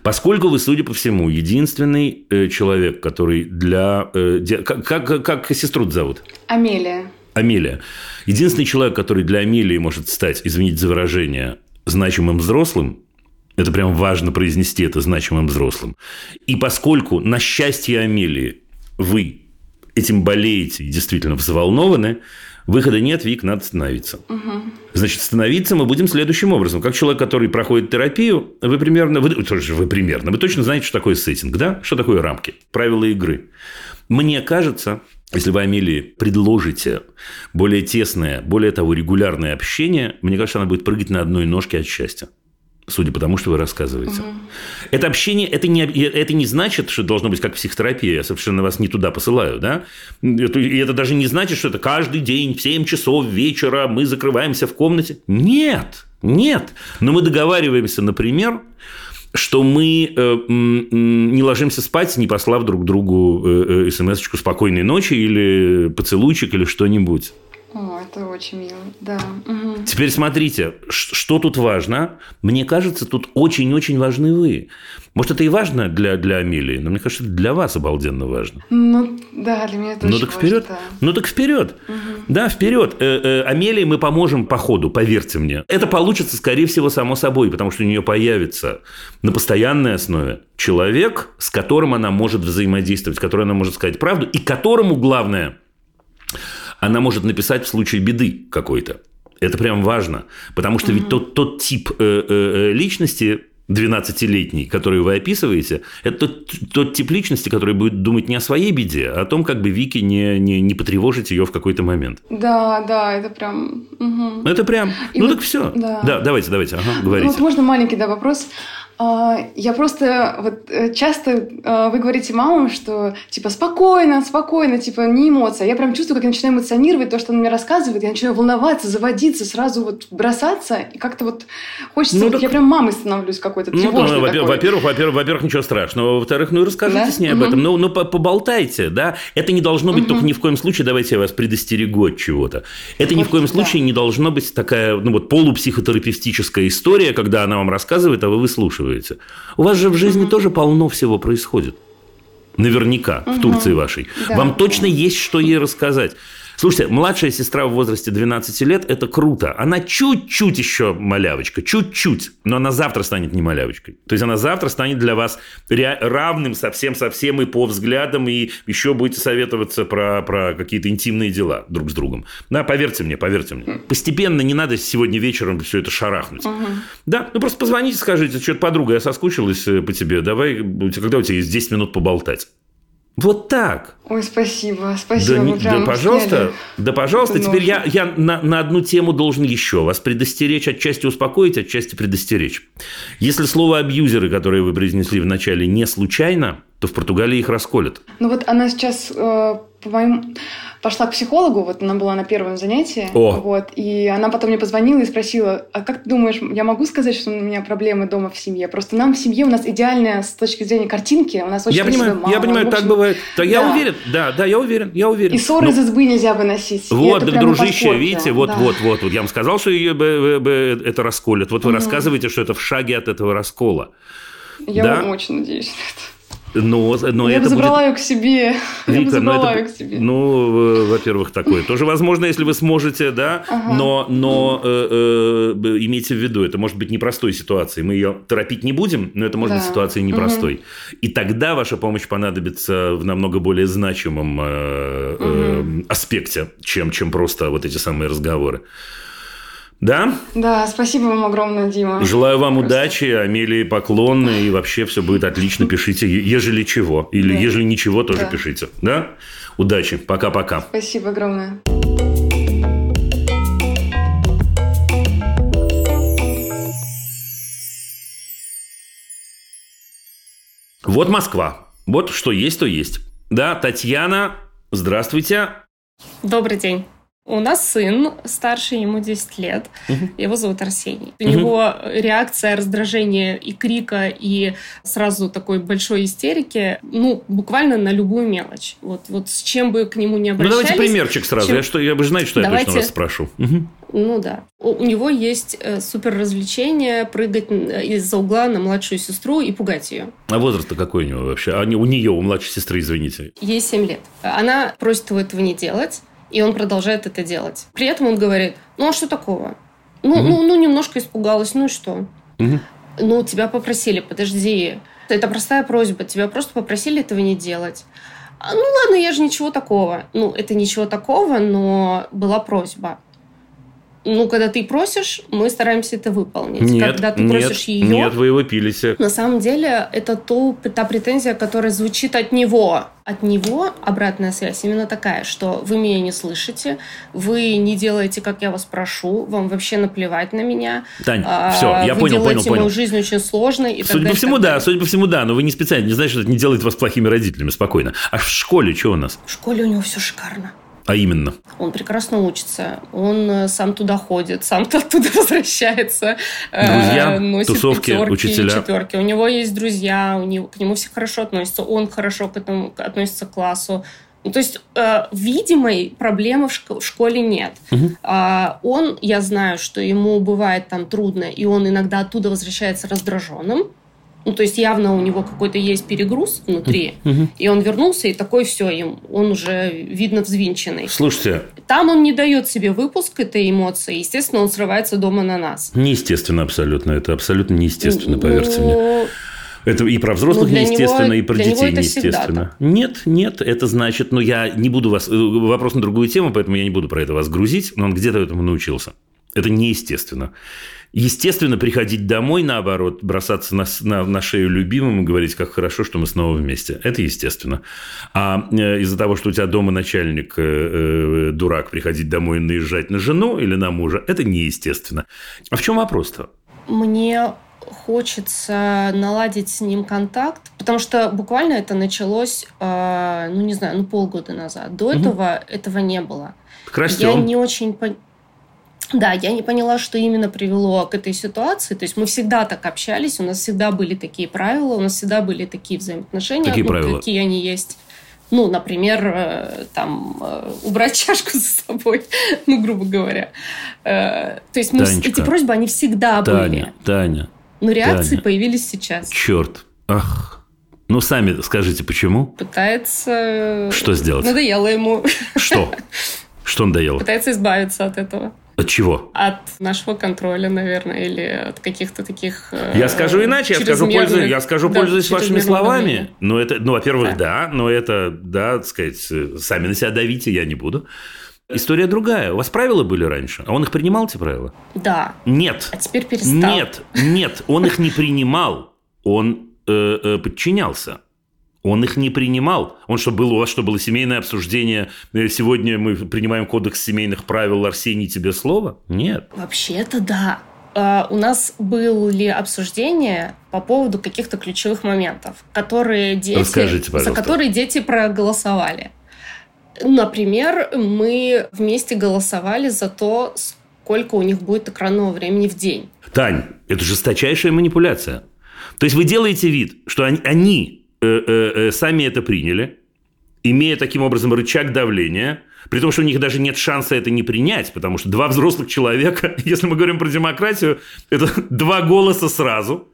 Поскольку вы, судя по всему, единственный э, человек, который для... Э, как, как, как сестру зовут?
Амелия.
Амелия. Единственный человек, который для Амелии может стать, извините за выражение, значимым взрослым, это прям важно произнести это значимым взрослым. И поскольку, на счастье Амелии, вы этим болеете и действительно взволнованы, выхода нет, Вик, надо становиться. Угу. Значит, становиться мы будем следующим образом. Как человек, который проходит терапию, вы примерно, вы, вы примерно, вы точно знаете, что такое сеттинг, да? Что такое рамки, правила игры. Мне кажется, если вы Амелии предложите более тесное, более того, регулярное общение, мне кажется, она будет прыгать на одной ножке от счастья судя по тому, что вы рассказываете. Угу. Это общение, это не, это не значит, что должно быть как психотерапия. Я совершенно вас не туда посылаю, да? И это даже не значит, что это каждый день в 7 часов вечера мы закрываемся в комнате. Нет, нет. Но мы договариваемся, например, что мы э, не ложимся спать, не послав друг другу э, э, смс-очку «спокойной ночи» или поцелуйчик или что-нибудь.
О, это очень мило, да. Угу.
Теперь смотрите, что тут важно? Мне кажется, тут очень-очень важны вы. Может, это и важно для, для Амелии, но мне кажется, это для вас обалденно важно.
Ну, да, для меня это
ну,
очень
так вперед.
важно. Да.
Ну, так вперед. Угу. Да, вперед. Э, э, Амелии мы поможем по ходу, поверьте мне. Это получится, скорее всего, само собой, потому что у нее появится на постоянной основе человек, с которым она может взаимодействовать, с которым она может сказать правду, и которому, главное, она может написать в случае беды какой-то. Это прям важно, потому что ведь тот, тот тип э, э, э личности 12-летний, который вы описываете, это тот, тот тип личности, который будет думать не о своей беде, а о том, как бы Вики не, не, не потревожить ее в какой-то момент.
Да, да, это прям... Угу.
Это прям... И ну вот, так все. Да. да, давайте, давайте, ага, говорите.
Ну, вот можно маленький да, вопрос. А, я просто вот э, часто э, вы говорите мамам, что типа спокойно, спокойно, типа не эмоция. Я прям чувствую, как я начинаю эмоционировать то, что она мне рассказывает, я начинаю волноваться, заводиться, сразу вот бросаться, и как-то вот хочется, ну, вот так... я прям мамой становлюсь какой-то
ну, ну, во-первых, во-первых, во-первых, ничего страшного, во-вторых, ну и расскажите да? с ней об этом, ну, ну поболтайте, да. Это не должно быть угу. только ни в коем случае, давайте я вас предостерегу от чего-то. Это вот, ни в коем да. случае не должно быть такая, ну вот полупсихотерапевтическая история, когда она вам рассказывает, а вы выслушиваете спрашиваете. У вас же в жизни угу. тоже полно всего происходит. Наверняка, угу. в Турции вашей. Да. Вам точно есть что ей рассказать. Слушайте, младшая сестра в возрасте 12 лет – это круто. Она чуть-чуть еще малявочка, чуть-чуть, но она завтра станет не малявочкой. То есть она завтра станет для вас равным совсем-совсем и по взглядам, и еще будете советоваться про, про какие-то интимные дела друг с другом. Да, поверьте мне, поверьте мне. Постепенно не надо сегодня вечером все это шарахнуть. Угу. Да, ну просто позвоните, скажите, что-то подруга, я соскучилась э, по тебе, давай, когда у тебя есть 10 минут поболтать. Вот так.
Ой, спасибо, спасибо. Да,
да пожалуйста, сняли. да, пожалуйста. Теперь я, я на, на одну тему должен еще вас предостеречь, отчасти успокоить, отчасти предостеречь. Если слово абьюзеры, которое вы произнесли в начале, не случайно, то в Португалии их расколят.
Ну вот она сейчас, э, по моим пошла к психологу, вот она была на первом занятии, О. вот, и она потом мне позвонила и спросила, а как ты думаешь, я могу сказать, что у меня проблемы дома в семье? Просто нам в семье у нас идеальная с точки зрения картинки, у нас очень
Я понимаю,
мама,
я понимаю, общем, так бывает. Да, да, я уверен, да, да, я уверен, я уверен.
И ссоры Но... из избы нельзя выносить.
Вот, так, дружище, видите, вот, да. вот, вот, вот, я вам сказал, что ее это расколет. Вот вы угу. рассказываете, что это в шаге от этого раскола.
Я да? очень надеюсь на это.
Но, но
я
это
бы забрала будет... ее к себе. Виктор, я бы забрала
это...
ее к себе.
Ну, во-первых, такое тоже возможно, если вы сможете, да, ага. но, но э, э, имейте в виду, это может быть непростой ситуацией. Мы ее торопить не будем, но это может да. быть ситуация непростой. Угу. И тогда ваша помощь понадобится в намного более значимом э, угу. аспекте, чем, чем просто вот эти самые разговоры. Да?
Да, спасибо вам огромное, Дима.
Желаю вам Просто... удачи, Амелии поклонны, и вообще все будет отлично. Пишите, ежели чего. Или да. ежели ничего, тоже да. пишите. Да? Удачи. Пока-пока.
Спасибо огромное.
Вот Москва. Вот что есть, то есть. Да, Татьяна, здравствуйте.
Добрый день. У нас сын старший, ему 10 лет. Угу. Его зовут Арсений. У угу. него реакция раздражения и крика, и сразу такой большой истерики, ну, буквально на любую мелочь. Вот, вот с чем бы к нему не обращались.
Ну, давайте примерчик сразу. Чем... Я, что, я же знаете, что давайте... я точно вас спрошу. Угу.
Ну да. У него есть э, супер развлечение прыгать из-за угла на младшую сестру и пугать ее.
А возраст какой у него вообще? А у нее, у младшей сестры, извините.
Ей 7 лет. Она просит его этого не делать. И он продолжает это делать. При этом он говорит, ну а что такого? Ну, угу. ну, ну немножко испугалась, ну и что? Угу. Ну, тебя попросили, подожди. Это простая просьба, тебя просто попросили этого не делать. А, ну ладно, я же ничего такого. Ну, это ничего такого, но была просьба ну, когда ты просишь, мы стараемся это выполнить.
Нет,
когда ты
нет,
просишь ее...
Нет, вы его пилите.
На самом деле, это то, та претензия, которая звучит от него. От него обратная связь именно такая, что вы меня не слышите, вы не делаете, как я вас прошу, вам вообще наплевать на меня.
Тань, а, все, я
вы
понял,
делаете
понял,
мою
понял.
жизнь очень сложной. И
судя по всему, да, судя по всему, да, но вы не специально, не знаете, что это не делает вас плохими родителями, спокойно. А в школе что у нас?
В школе у него все шикарно.
А именно?
Он прекрасно учится, он э, сам туда ходит, сам оттуда возвращается.
Э, друзья, носит тусовки, пятерки, учителя.
четверки. У него есть друзья, у него, к нему все хорошо относятся, он хорошо к этому относится к классу. Ну, то есть э, видимой проблемы в, школе нет. Угу. А, он, я знаю, что ему бывает там трудно, и он иногда оттуда возвращается раздраженным. Ну, то есть явно у него какой-то есть перегруз внутри, угу. и он вернулся, и такой все, им он уже, видно, взвинченный.
Слушайте.
Там он не дает себе выпуск этой эмоции, естественно, он срывается дома на нас.
Неестественно абсолютно, это абсолютно неестественно, поверьте ну, мне. Это и про взрослых ну, неестественно, него, и про детей неестественно. Нет, нет, это значит, ну я не буду вас... Э, вопрос на другую тему, поэтому я не буду про это вас грузить, но он где-то этому научился. Это неестественно. Естественно, приходить домой, наоборот, бросаться на, на, на шею любимым и говорить, как хорошо, что мы снова вместе. Это естественно. А э, из-за того, что у тебя дома начальник э, э, дурак, приходить домой и наезжать на жену или на мужа, это неестественно. А в чем вопрос-то?
Мне хочется наладить с ним контакт, потому что буквально это началось, э, ну не знаю, ну полгода назад. До угу. этого этого не было.
Растем.
Я не очень да, я не поняла, что именно привело к этой ситуации. То есть мы всегда так общались, у нас всегда были такие правила, у нас всегда были такие взаимоотношения.
Какие
ну,
правила?
Какие они есть. Ну, например, э, там, э, убрать чашку за собой, ну, грубо говоря. Э, то есть мы, эти просьбы, они всегда
Таня,
были.
Таня,
Но реакции
Таня.
появились сейчас.
Черт. Ах. Ну, сами скажите, почему?
Пытается...
Что сделать?
Надоело ему.
Что? Что надоело?
Пытается избавиться от этого.
От чего?
От нашего контроля, наверное, или от каких-то таких...
Э, я скажу иначе, я скажу, пользуясь, я скажу, да, пользуясь вашими словами. Но это, ну, во-первых, да. да, но это, да, так сказать, сами на себя давите, я не буду. История другая. У вас правила были раньше, а он их принимал, эти правила?
Да.
Нет.
А теперь перестал.
Нет, нет, он их не принимал, он э, э, подчинялся. Он их не принимал. Он что, был, у вас что, было семейное обсуждение? Э, сегодня мы принимаем кодекс семейных правил, Арсений, тебе слово? Нет.
Вообще-то да. Uh, у нас были обсуждения по поводу каких-то ключевых моментов, которые дети,
Расскажите,
за которые дети проголосовали. Например, мы вместе голосовали за то, сколько у них будет экранного времени в день.
Тань, это жесточайшая манипуляция. То есть вы делаете вид, что они, они Э, э, э, сами это приняли, имея таким образом рычаг давления, при том, что у них даже нет шанса это не принять, потому что два взрослых человека, если мы говорим про демократию, это два голоса сразу.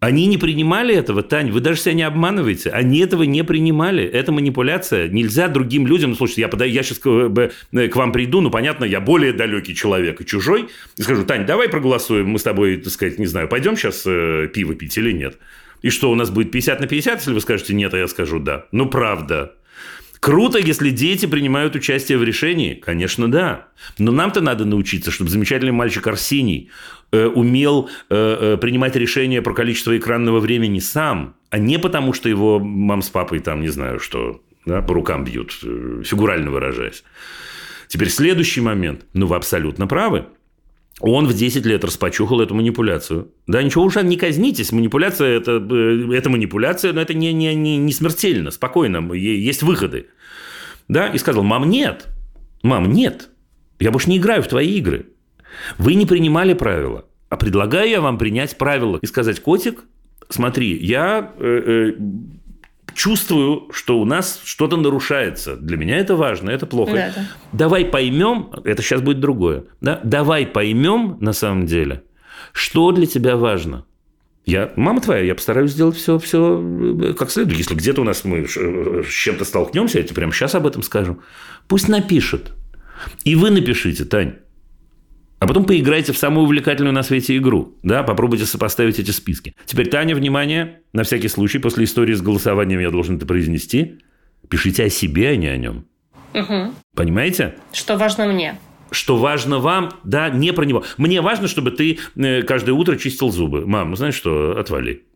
Они не принимали этого, Тань, вы даже себя не обманываете. Они этого не принимали. Это манипуляция. Нельзя другим людям... Ну, слушайте, я, подаю, я сейчас к, к вам приду, ну, понятно, я более далекий человек и чужой, и скажу, Тань, давай проголосуем, мы с тобой, так сказать, не знаю, пойдем сейчас э, пиво пить или нет. И что, у нас будет 50 на 50, если вы скажете нет, а я скажу да? Ну, правда. Круто, если дети принимают участие в решении. Конечно, да. Но нам-то надо научиться, чтобы замечательный мальчик Арсений э, умел э, э, принимать решения про количество экранного времени сам, а не потому, что его мам с папой там, не знаю что, да, по рукам бьют, э, фигурально выражаясь. Теперь следующий момент. Ну, вы абсолютно правы. Он в 10 лет распочухал эту манипуляцию. Да, ничего уж не казнитесь. Манипуляция это, – это манипуляция, но это не, не, не, не смертельно. Спокойно. Есть выходы. Да, и сказал, мам, нет. Мам, нет. Я больше не играю в твои игры. Вы не принимали правила. А предлагаю я вам принять правила и сказать, котик, смотри, я э, э, чувствую, что у нас что-то нарушается. Для меня это важно, это плохо. Да, да. Давай поймем, это сейчас будет другое. Да? Давай поймем на самом деле, что для тебя важно. Я, мама твоя, я постараюсь сделать все, все э, как следует. Если где-то у нас мы с чем-то столкнемся, я тебе прямо сейчас об этом скажу. Пусть напишет. И вы напишите, Тань. А потом поиграйте в самую увлекательную на свете игру. Да, попробуйте сопоставить эти списки. Теперь, Таня, внимание, на всякий случай, после истории с голосованием я должен это произнести. Пишите о себе, а не о нем. Угу. Понимаете?
Что важно мне
что важно вам, да, не про него. Мне важно, чтобы ты э, каждое утро чистил зубы. Мам, ну знаешь что, отвали.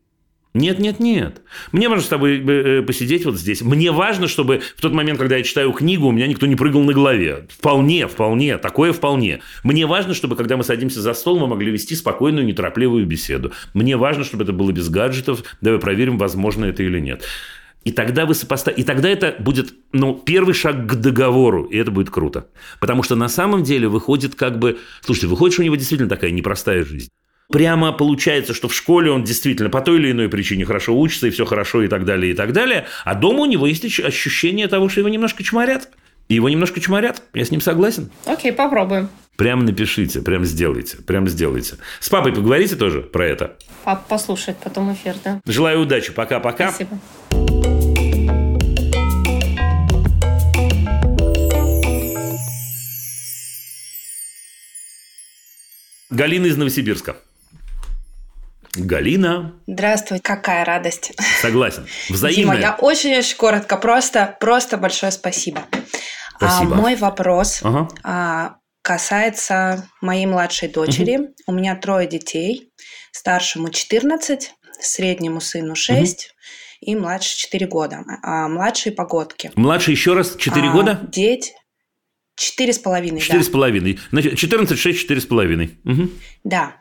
Нет, нет, нет. Мне важно с тобой э, э, посидеть вот здесь. Мне важно, чтобы в тот момент, когда я читаю книгу, у меня никто не прыгал на голове. Вполне, вполне, такое вполне. Мне важно, чтобы когда мы садимся за стол, мы могли вести спокойную, неторопливую беседу. Мне важно, чтобы это было без гаджетов. Давай проверим, возможно это или нет. И тогда вы сопоставите. И тогда это будет ну, первый шаг к договору, и это будет круто. Потому что на самом деле выходит как бы... Слушайте, выходит, что у него действительно такая непростая жизнь прямо получается, что в школе он действительно по той или иной причине хорошо учится, и все хорошо, и так далее, и так далее. А дома у него есть ощущение того, что его немножко чморят. И его немножко чморят. Я с ним согласен.
Окей, попробуем.
Прям напишите, прям сделайте, прям сделайте. С папой поговорите тоже про это.
Папа послушает потом эфир, да.
Желаю удачи. Пока-пока.
Спасибо.
Галина из Новосибирска. Галина.
Здравствуй, какая радость.
Согласен. Взаимно.
Дима, я очень-очень коротко, просто, просто большое спасибо.
Спасибо.
А, мой вопрос ага. а, касается моей младшей дочери. Угу. У меня трое детей. Старшему 14, среднему сыну 6 угу. и младше 4 года. А младшие погодки.
Младший еще раз 4 а, года?
Дети. Четыре с половиной,
Четыре с половиной. Значит, 14, 6, четыре с половиной.
Да.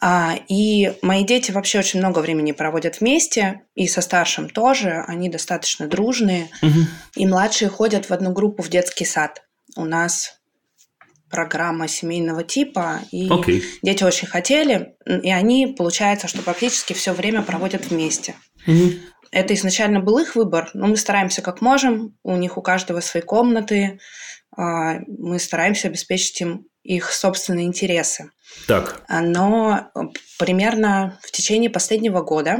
А, и мои дети вообще очень много времени проводят вместе, и со старшим тоже. Они достаточно дружные. Угу. И младшие ходят в одну группу в детский сад. У нас программа семейного типа, и okay. дети очень хотели, и они, получается, что практически все время проводят вместе. Угу. Это изначально был их выбор, но мы стараемся как можем. У них у каждого свои комнаты. А, мы стараемся обеспечить им их собственные интересы.
Так.
Но примерно в течение последнего года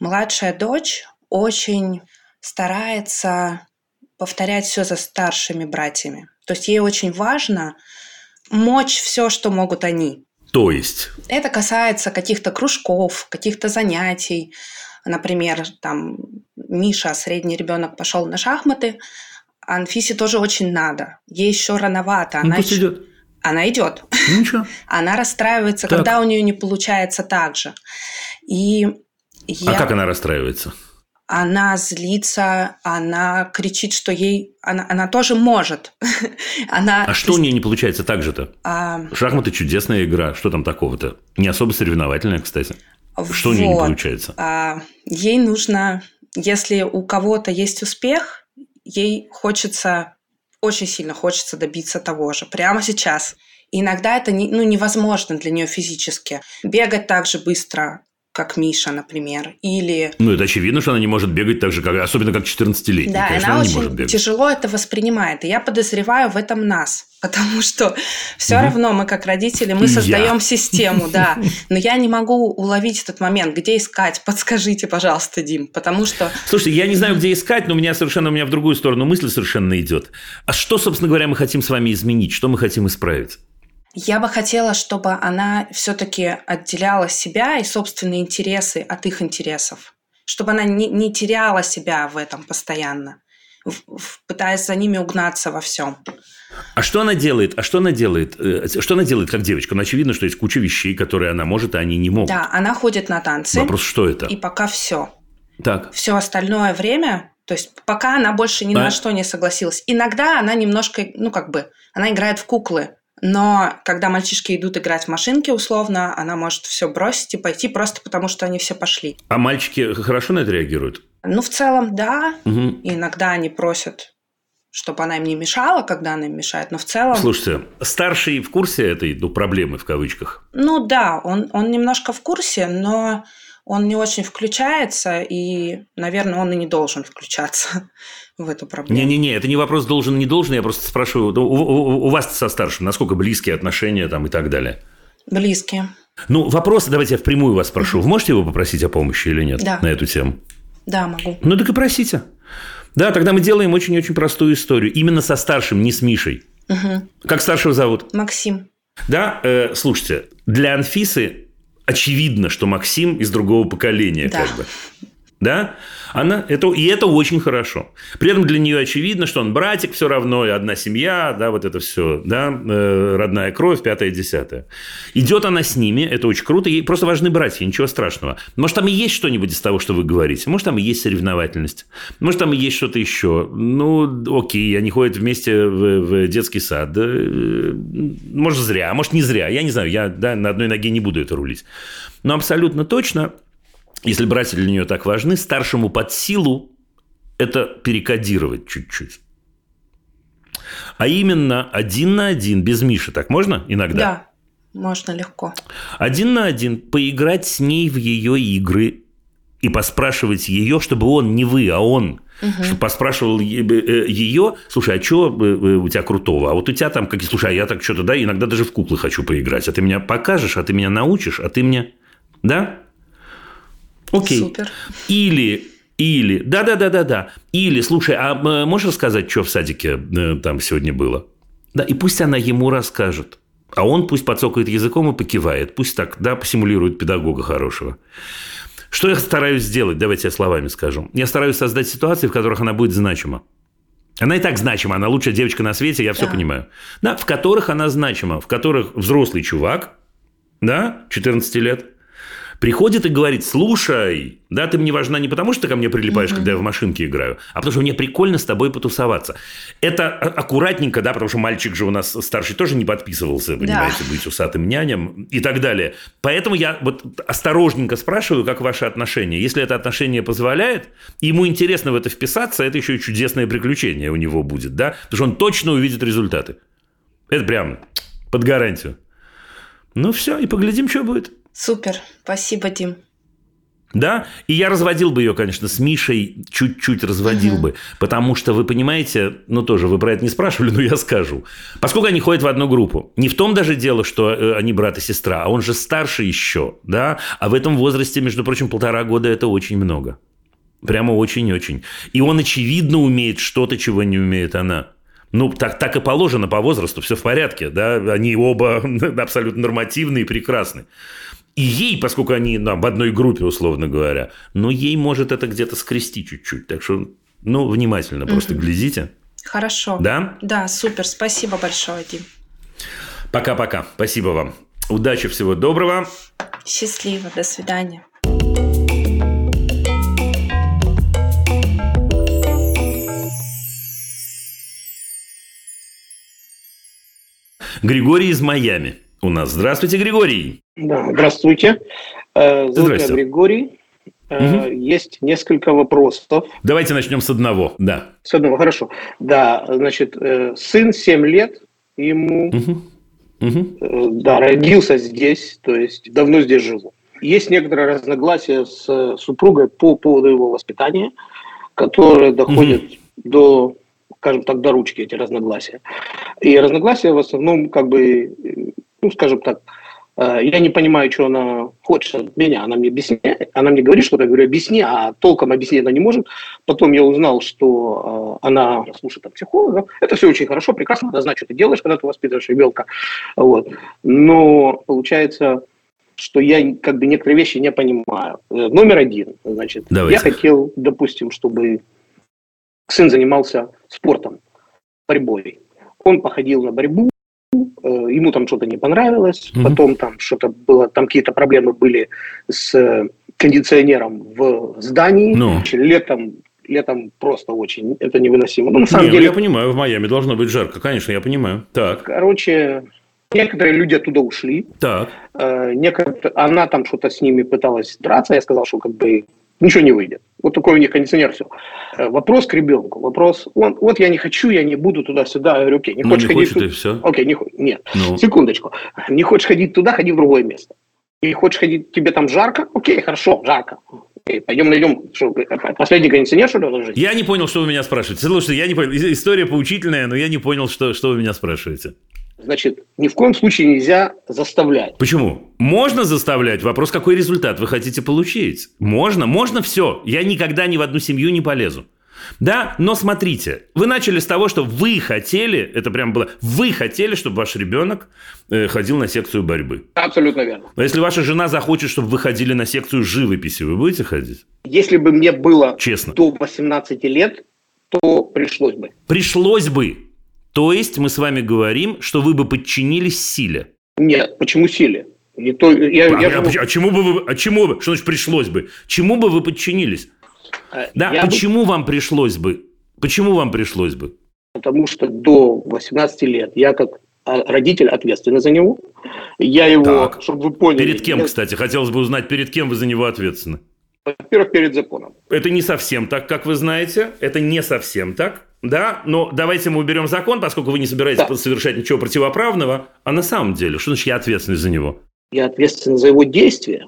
младшая дочь очень старается повторять все за старшими братьями. То есть ей очень важно мочь все, что могут они.
То есть?
Это касается каких-то кружков, каких-то занятий. Например, там Миша, средний ребенок, пошел на шахматы, Анфисе тоже очень надо. Ей еще рановато.
Она ну, еще... идет.
Она идет.
Ничего.
Она расстраивается, так. когда у нее не получается так же. И
я... А как она расстраивается?
Она злится, она кричит, что ей... Она, она тоже может. она...
А что у нее не получается так же-то? А... Шахматы – чудесная игра. Что там такого-то? Не особо соревновательная, кстати. Что вот. у нее не получается?
А, ей нужно... Если у кого-то есть успех, ей хочется очень сильно хочется добиться того же прямо сейчас. И иногда это не, ну, невозможно для нее физически. Бегать так же быстро, как Миша, например, или...
Ну, это очевидно, что она не может бегать так же, как, особенно как 14-летняя.
Да, Конечно, она, она очень тяжело это воспринимает. И я подозреваю в этом нас. Потому что все угу. равно мы, как родители, мы создаем я. систему, да. Но я не могу уловить этот момент, где искать. Подскажите, пожалуйста, Дим, потому что.
Слушайте, я не знаю, где искать, но у меня совершенно у меня в другую сторону мысль совершенно идет. А что, собственно говоря, мы хотим с вами изменить? Что мы хотим исправить?
Я бы хотела, чтобы она все-таки отделяла себя и собственные интересы от их интересов. Чтобы она не, не теряла себя в этом постоянно. пытаясь за ними угнаться во всем.
А что она делает? А что она делает? Э, что она делает как девочка? Ну, очевидно, что есть куча вещей, которые она может, а они не могут.
Да, она ходит на танцы.
Вопрос, что это?
И пока все.
Так.
Все остальное время, то есть пока она больше ни а? на что не согласилась. Иногда она немножко, ну как бы, она играет в куклы. Но когда мальчишки идут играть в машинки, условно, она может все бросить и пойти просто потому, что они все пошли.
А мальчики хорошо на это реагируют?
Ну, в целом, да. Угу. Иногда они просят чтобы она им не мешала, когда она им мешает, но в целом...
Слушайте, старший в курсе этой ну, проблемы в кавычках?
Ну да, он, он немножко в курсе, но он не очень включается, и, наверное, он и не должен включаться в эту проблему.
Не-не-не, это не вопрос должен, не должен, я просто спрашиваю, у, у, у вас со старшим насколько близкие отношения там и так далее?
Близкие.
Ну, вопрос, давайте я впрямую вас спрошу. Вы можете его попросить о помощи или нет
да.
на эту тему?
Да, могу.
Ну, так и просите. Да, тогда мы делаем очень-очень простую историю. Именно со старшим, не с Мишей. Угу. Как старшего зовут?
Максим.
Да, э, слушайте, для Анфисы очевидно, что Максим из другого поколения, да. как бы. Да? Она, это, и это очень хорошо. При этом для нее очевидно, что он братик все равно, и одна семья, да, вот это все, да, э, родная кровь, пятое, десятое. Идет она с ними, это очень круто, ей просто важны братья, ничего страшного. Может, там и есть что-нибудь из того, что вы говорите, может, там и есть соревновательность, может, там и есть что-то еще. Ну, окей, они ходят вместе в, в детский сад, да, э, может, зря, а может, не зря, я не знаю, я да, на одной ноге не буду это рулить. Но абсолютно точно если братья для нее так важны, старшему под силу это перекодировать чуть-чуть. А именно один на один, без Миши, так можно иногда?
Да, можно легко.
Один на один поиграть с ней в ее игры и поспрашивать ее, чтобы он, не вы, а он, угу. чтобы поспрашивал ее, слушай, а что э, э, у тебя крутого? А вот у тебя там, как, слушай, а я так что-то, да, иногда даже в куклы хочу поиграть, а ты меня покажешь, а ты меня научишь, а ты мне, да? Окей. Супер. Или или, да-да-да-да-да. Или, слушай, а можешь рассказать, что в садике э, там сегодня было? Да, и пусть она ему расскажет. А он пусть подсокает языком и покивает. Пусть так, да, посимулирует педагога хорошего. Что я стараюсь сделать? Давайте я словами скажу. Я стараюсь создать ситуации, в которых она будет значима. Она и так значима, она лучшая девочка на свете, я все да. понимаю. Да, в которых она значима, в которых взрослый чувак, да, 14 лет, приходит и говорит, слушай, да, ты мне важна не потому, что ты ко мне прилипаешь, угу. когда я в машинке играю, а потому что мне прикольно с тобой потусоваться. Это аккуратненько, да, потому что мальчик же у нас старший тоже не подписывался, понимаете, да. быть усатым няням и так далее. Поэтому я вот осторожненько спрашиваю, как ваши отношения. Если это отношение позволяет, ему интересно в это вписаться, это еще и чудесное приключение у него будет, да, потому что он точно увидит результаты. Это прям под гарантию. Ну все, и поглядим, что будет.
Супер, спасибо, Дим.
Да, и я разводил бы ее, конечно, с Мишей чуть-чуть разводил угу. бы, потому что вы понимаете, ну тоже вы про это не спрашивали, но я скажу. Поскольку они ходят в одну группу, не в том даже дело, что э, они брат и сестра, а он же старше еще, да, а в этом возрасте, между прочим, полтора года это очень много. Прямо очень-очень. И он, очевидно, умеет что-то, чего не умеет она. Ну, так, так и положено по возрасту, все в порядке, да, они оба абсолютно нормативные и прекрасны. И ей, поскольку они ну, в одной группе, условно говоря, но ей может это где-то скрести чуть-чуть. Так что, ну, внимательно угу. просто глядите.
Хорошо.
Да?
Да, супер. Спасибо большое, Дим.
Пока-пока. Спасибо вам. Удачи, всего доброго.
Счастливо. До свидания.
Григорий из Майами у нас. Здравствуйте, Григорий.
Да, здравствуйте. Э, зовут меня Григорий. Угу. Есть несколько вопросов.
Давайте начнем с одного, да.
С одного, хорошо. Да, значит, э, сын 7 лет, ему, угу. Угу. да, родился здесь, то есть давно здесь живу. Есть некоторые разногласия с супругой по поводу его воспитания, которые доходят угу. до, скажем так, до ручки эти разногласия. И разногласия в основном, как бы, ну, скажем так, Э, я не понимаю, что она хочет от меня. Она мне объясняет, она мне говорит что-то, я говорю, объясни, а толком объяснить она не может. Потом я узнал, что э, она слушает от психолога. Это все очень хорошо, прекрасно, надо знать, что ты делаешь, когда ты воспитываешь ребенка. Вот. Но получается, что я как бы некоторые вещи не понимаю. Э, номер один, значит, Давайте. я хотел, допустим, чтобы сын занимался спортом, борьбой. Он походил на борьбу, ему там что-то не понравилось, mm-hmm. потом там что-то было, там какие-то проблемы были с кондиционером в здании. No. Ну. Летом летом просто очень, это невыносимо. Ну,
на самом не, ну, деле... я понимаю, в Майами должно быть жарко, конечно, я понимаю. Так.
Короче, некоторые люди оттуда ушли.
Так.
Э, некоторые, она там что-то с ними пыталась драться, я сказал, что как бы ничего не выйдет. Вот такой у них кондиционер, все. Э, вопрос к ребенку. Вопрос, он, вот я не хочу, я не буду туда-сюда. Я говорю, окей, не ну, хочешь не ходить
туда? все.
Окей, не, нет. Ну. Секундочку. Не хочешь ходить туда, ходи в другое место. И хочешь ходить, тебе там жарко? Окей, хорошо, жарко. Окей, пойдем найдем, что, последний кондиционер, что ли,
ложить? Я не понял, что вы меня спрашиваете. Слушайте, я не понял. История поучительная, но я не понял, что, что вы меня спрашиваете.
Значит, ни в коем случае нельзя заставлять.
Почему? Можно заставлять. Вопрос, какой результат вы хотите получить. Можно, можно все. Я никогда ни в одну семью не полезу. Да, но смотрите, вы начали с того, что вы хотели, это прям было, вы хотели, чтобы ваш ребенок э, ходил на секцию борьбы.
Абсолютно верно.
А если ваша жена захочет, чтобы вы ходили на секцию живописи, вы будете ходить?
Если бы мне было Честно. до 18 лет, то пришлось бы.
Пришлось бы. То есть мы с вами говорим, что вы бы подчинились силе.
Нет, почему силе? Не то, я,
а, я, а, а чему бы вы, а чему бы, что значит пришлось бы? Чему бы вы подчинились? А, да, я почему бы... вам пришлось бы? Почему вам пришлось бы?
Потому что до 18 лет я как родитель ответственный за него. Я его, так. чтобы вы поняли...
Перед кем, я... кстати? Хотелось бы узнать, перед кем вы за него ответственны?
Во-первых, перед законом.
Это не совсем так, как вы знаете. Это не совсем так да, но давайте мы уберем закон, поскольку вы не собираетесь да. совершать ничего противоправного. А на самом деле, что значит я ответственный за него?
Я ответственен за его действия.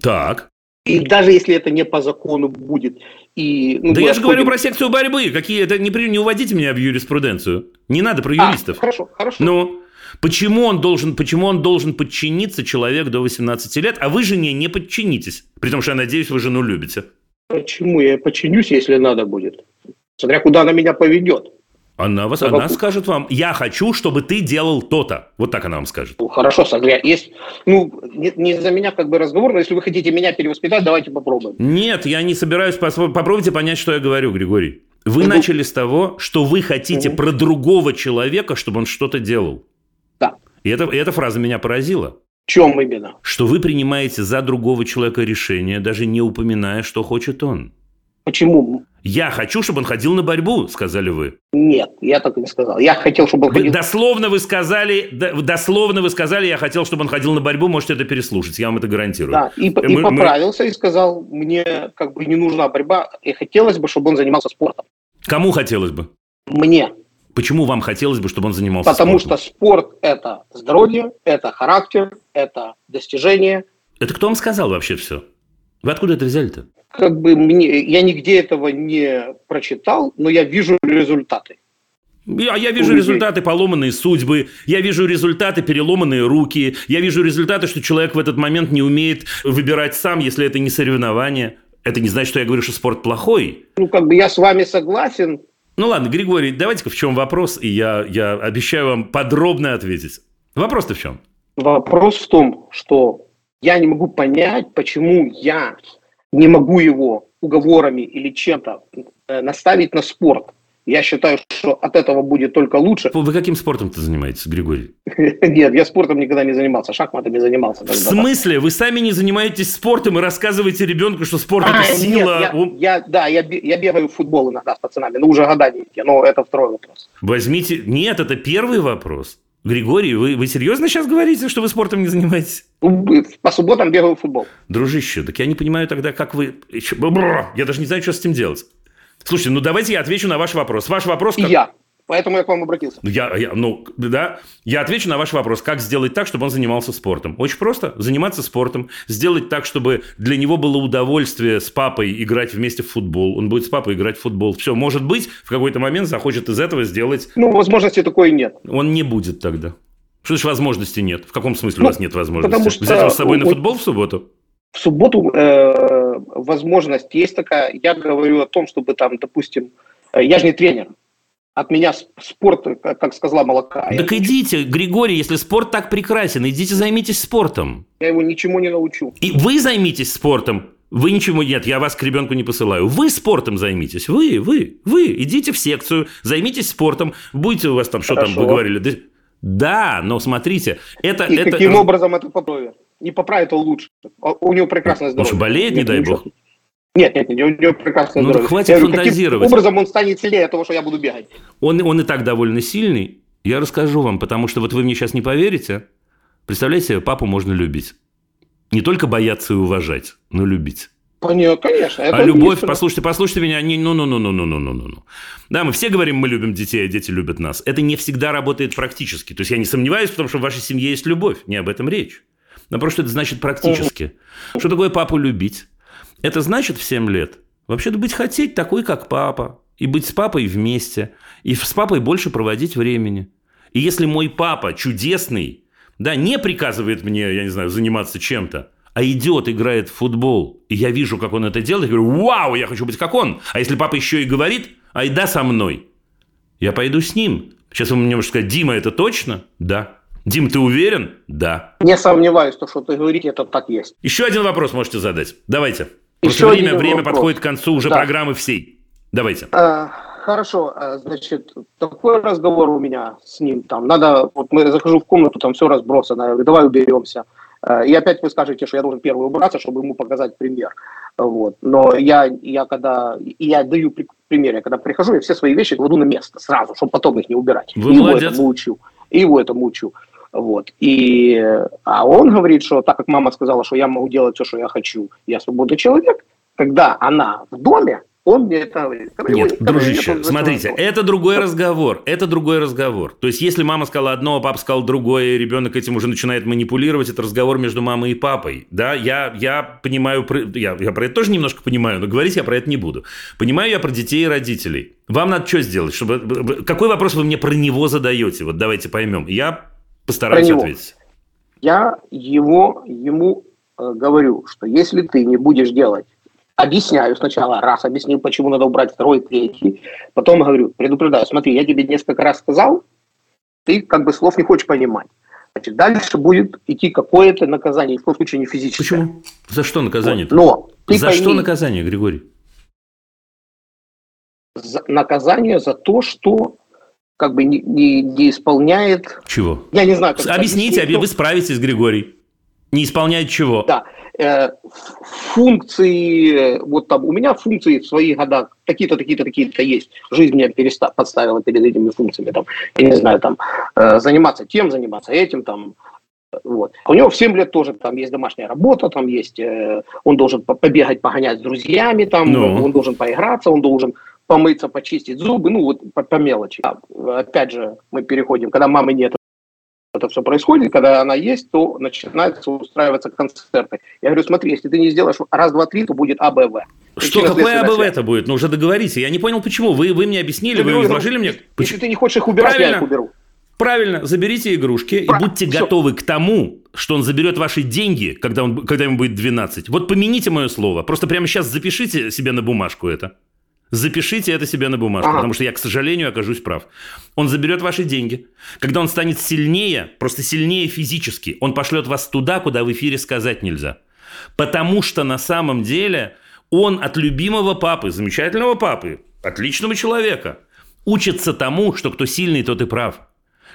Так.
И даже если это не по закону будет. И,
ну, да я же говорю про секцию борьбы. Какие это не, не уводите меня в юриспруденцию. Не надо про юристов.
А, хорошо, хорошо.
Ну, почему он, должен, почему он должен подчиниться человек до 18 лет, а вы жене не подчинитесь? При том, что я надеюсь, вы жену любите.
Почему я подчинюсь, если надо будет? Смотря куда она меня поведет.
Она, вас, она скажет вам, я хочу, чтобы ты делал то-то. Вот так она вам скажет.
Ну, хорошо, смотря, есть, ну, не, не за меня как бы разговор, но если вы хотите меня перевоспитать, давайте попробуем.
Нет, я не собираюсь, попробуйте понять, что я говорю, Григорий. Вы ну, начали с того, что вы хотите угу. про другого человека, чтобы он что-то делал.
Да.
И, это, и эта фраза меня поразила.
В чем именно?
Что вы принимаете за другого человека решение, даже не упоминая, что хочет он.
Почему?
Я хочу, чтобы он ходил на борьбу, сказали вы.
Нет, я так и не сказал. Я хотел, чтобы он ходил...
Дословно вы сказали, дословно вы сказали, я хотел, чтобы он ходил на борьбу, можете это переслушать, я вам это гарантирую.
Да, и, мы, и поправился мы... и сказал, мне как бы не нужна борьба, и хотелось бы, чтобы он занимался спортом.
Кому хотелось бы?
Мне.
Почему вам хотелось бы, чтобы он занимался
Потому спортом? Потому что спорт – это здоровье, это характер, это достижение.
Это кто вам сказал вообще все? Вы откуда это взяли-то?
Как бы мне, я нигде этого не прочитал, но я вижу результаты.
Я, я вижу результаты поломанные судьбы, я вижу результаты переломанные руки, я вижу результаты, что человек в этот момент не умеет выбирать сам, если это не соревнование. Это не значит, что я говорю, что спорт плохой.
Ну, как бы я с вами согласен.
Ну ладно, Григорий, давайте-ка в чем вопрос, и я, я обещаю вам подробно ответить. Вопрос-то в чем?
Вопрос в том, что я не могу понять, почему я не могу его уговорами или чем-то э, наставить на спорт. Я считаю, что от этого будет только лучше.
Вы каким спортом-то занимаетесь, Григорий?
Нет, я спортом никогда не занимался, шахматами занимался.
В смысле? Вы сами не занимаетесь спортом и рассказываете ребенку, что спорт а, это сила?
Нет, я, я, да, я, я бегаю в футбол иногда с пацанами, но уже года не но это второй вопрос.
Возьмите... Нет, это первый вопрос. Григорий, вы, вы серьезно сейчас говорите, что вы спортом не занимаетесь?
По субботам бегаю в футбол.
Дружище, так я не понимаю тогда, как вы... Я даже не знаю, что с этим делать. Слушайте, ну давайте я отвечу на ваш вопрос. Ваш вопрос...
Как... Я. Поэтому я к вам обратился.
Я, я, ну, да, я отвечу на ваш вопрос. Как сделать так, чтобы он занимался спортом? Очень просто. Заниматься спортом. Сделать так, чтобы для него было удовольствие с папой играть вместе в футбол. Он будет с папой играть в футбол. Все, может быть, в какой-то момент захочет из этого сделать...
Ну, возможности такой нет.
Он не будет тогда. Что значит возможности нет? В каком смысле ну, у вас нет возможности? Потому что... Взять его с собой на футбол в субботу?
В субботу э, возможность есть такая. Я говорю о том, чтобы там, допустим, э, я же не тренер от меня спорт, как сказала молока.
Так идите. Григорий, если спорт так прекрасен, идите займитесь спортом.
Я его ничему не научу.
И вы займитесь спортом. Вы ничего нет, я вас к ребенку не посылаю. Вы спортом займитесь. Вы, вы, вы. Идите в секцию, займитесь спортом. Будете у вас там, что Хорошо. там вы говорили. Да, но смотрите, это...
И
это...
каким образом это поправит? Не поправит, а лучше. А у него прекрасное здоровье.
Он что, болеет, нет, не дай бог?
Нет, нет, нет, у него прекрасное
ну,
здоровье.
хватит я фантазировать.
Каким образом он станет сильнее от того, что я буду бегать?
Он, он и так довольно сильный. Я расскажу вам, потому что вот вы мне сейчас не поверите. Представляете, папу можно любить. Не только бояться и уважать, но любить.
Понятно, конечно.
Это а любовь, послушайте, послушайте меня, не, ну, ну, ну, ну, ну, ну, ну, ну. Да, мы все говорим, мы любим детей, а дети любят нас. Это не всегда работает практически. То есть я не сомневаюсь в том, что в вашей семье есть любовь. Не об этом речь. Но просто это значит практически. Что такое папу любить? Это значит в 7 лет вообще-то быть хотеть такой, как папа. И быть с папой вместе. И с папой больше проводить времени. И если мой папа чудесный, да, не приказывает мне, я не знаю, заниматься чем-то, а идет, играет в футбол, и я вижу, как он это делает, я говорю, вау, я хочу быть как он. А если папа еще и говорит, айда со мной, я пойду с ним. Сейчас вы мне можете сказать, Дима, это точно? Да. Дим, ты уверен? Да.
Не сомневаюсь, то, что ты говорите, это так есть.
Еще один вопрос можете задать. Давайте. Просто Еще время, время подходит к концу уже да. программы всей. Давайте.
А, хорошо, а, значит, такой разговор у меня с ним. Там надо, вот мы захожу в комнату, там все разбросано. Я говорю, давай уберемся. А, и опять вы скажете, что я должен первый убраться, чтобы ему показать пример. Вот. Но я, я когда я даю пример, я когда прихожу, я все свои вещи кладу на место сразу, чтобы потом их не убирать.
Вы
его
молодец.
этому учу. И его этому учу. Вот. И, а он говорит, что так как мама сказала, что я могу делать все, что я хочу, я свободный человек, когда она в доме, он мне это говорит.
Нет, дружище, нет, смотрите, это другой разговор. Это другой разговор. То есть, если мама сказала одно, а папа сказал другое, и ребенок этим уже начинает манипулировать, это разговор между мамой и папой. Да, я, я понимаю, я, я про это тоже немножко понимаю, но говорить я про это не буду. Понимаю я про детей и родителей. Вам надо что сделать? Чтобы... Какой вопрос вы мне про него задаете? Вот давайте поймем. Я постараюсь ответить.
Я его, ему э, говорю, что если ты не будешь делать объясняю сначала, раз объяснил, почему надо убрать второй, третий, потом говорю, предупреждаю, смотри, я тебе несколько раз сказал, ты как бы слов не хочешь понимать. Значит, дальше будет идти какое-то наказание, в том случае не физическое.
Почему? За что наказание?
Вот. Но
за пойми, что наказание, Григорий?
За, наказание за то, что как бы не, не, не исполняет...
Чего?
Я не знаю. Как
Объясните, объясните, вы справитесь, Григорий. Не исполняет чего?
Да. Э, функции, вот там, у меня функции в своих годах такие-то, такие-то, такие-то есть. Жизнь меня переста- подставила перед этими функциями, там, я не знаю, там, э, заниматься тем, заниматься этим, там, вот. У него в 7 лет тоже там есть домашняя работа, там есть, э, он должен побегать, погонять с друзьями, там, ну. он должен поиграться, он должен помыться, почистить зубы, ну вот по, по мелочи. А, опять же, мы переходим, когда мамы нет, это все происходит, когда она есть, то начинается устраиваться концерты. Я говорю, смотри, если ты не сделаешь раз, два, три, то будет АБВ.
Что, какое АБВ это будет? Ну, уже договорите. Я не понял, почему. Вы, вы мне объяснили, вы изложили мне...
Если ты не хочешь их убирать, Правильно. я их уберу.
Правильно, заберите игрушки Правильно. и будьте Все. готовы к тому, что он заберет ваши деньги, когда, он, когда ему будет 12. Вот помяните мое слово. Просто прямо сейчас запишите себе на бумажку это. Запишите это себе на бумажку, ага. потому что я, к сожалению, окажусь прав. Он заберет ваши деньги. Когда он станет сильнее, просто сильнее физически, он пошлет вас туда, куда в эфире сказать нельзя. Потому что на самом деле он от любимого папы, замечательного папы, отличного человека, учится тому, что кто сильный, тот и прав.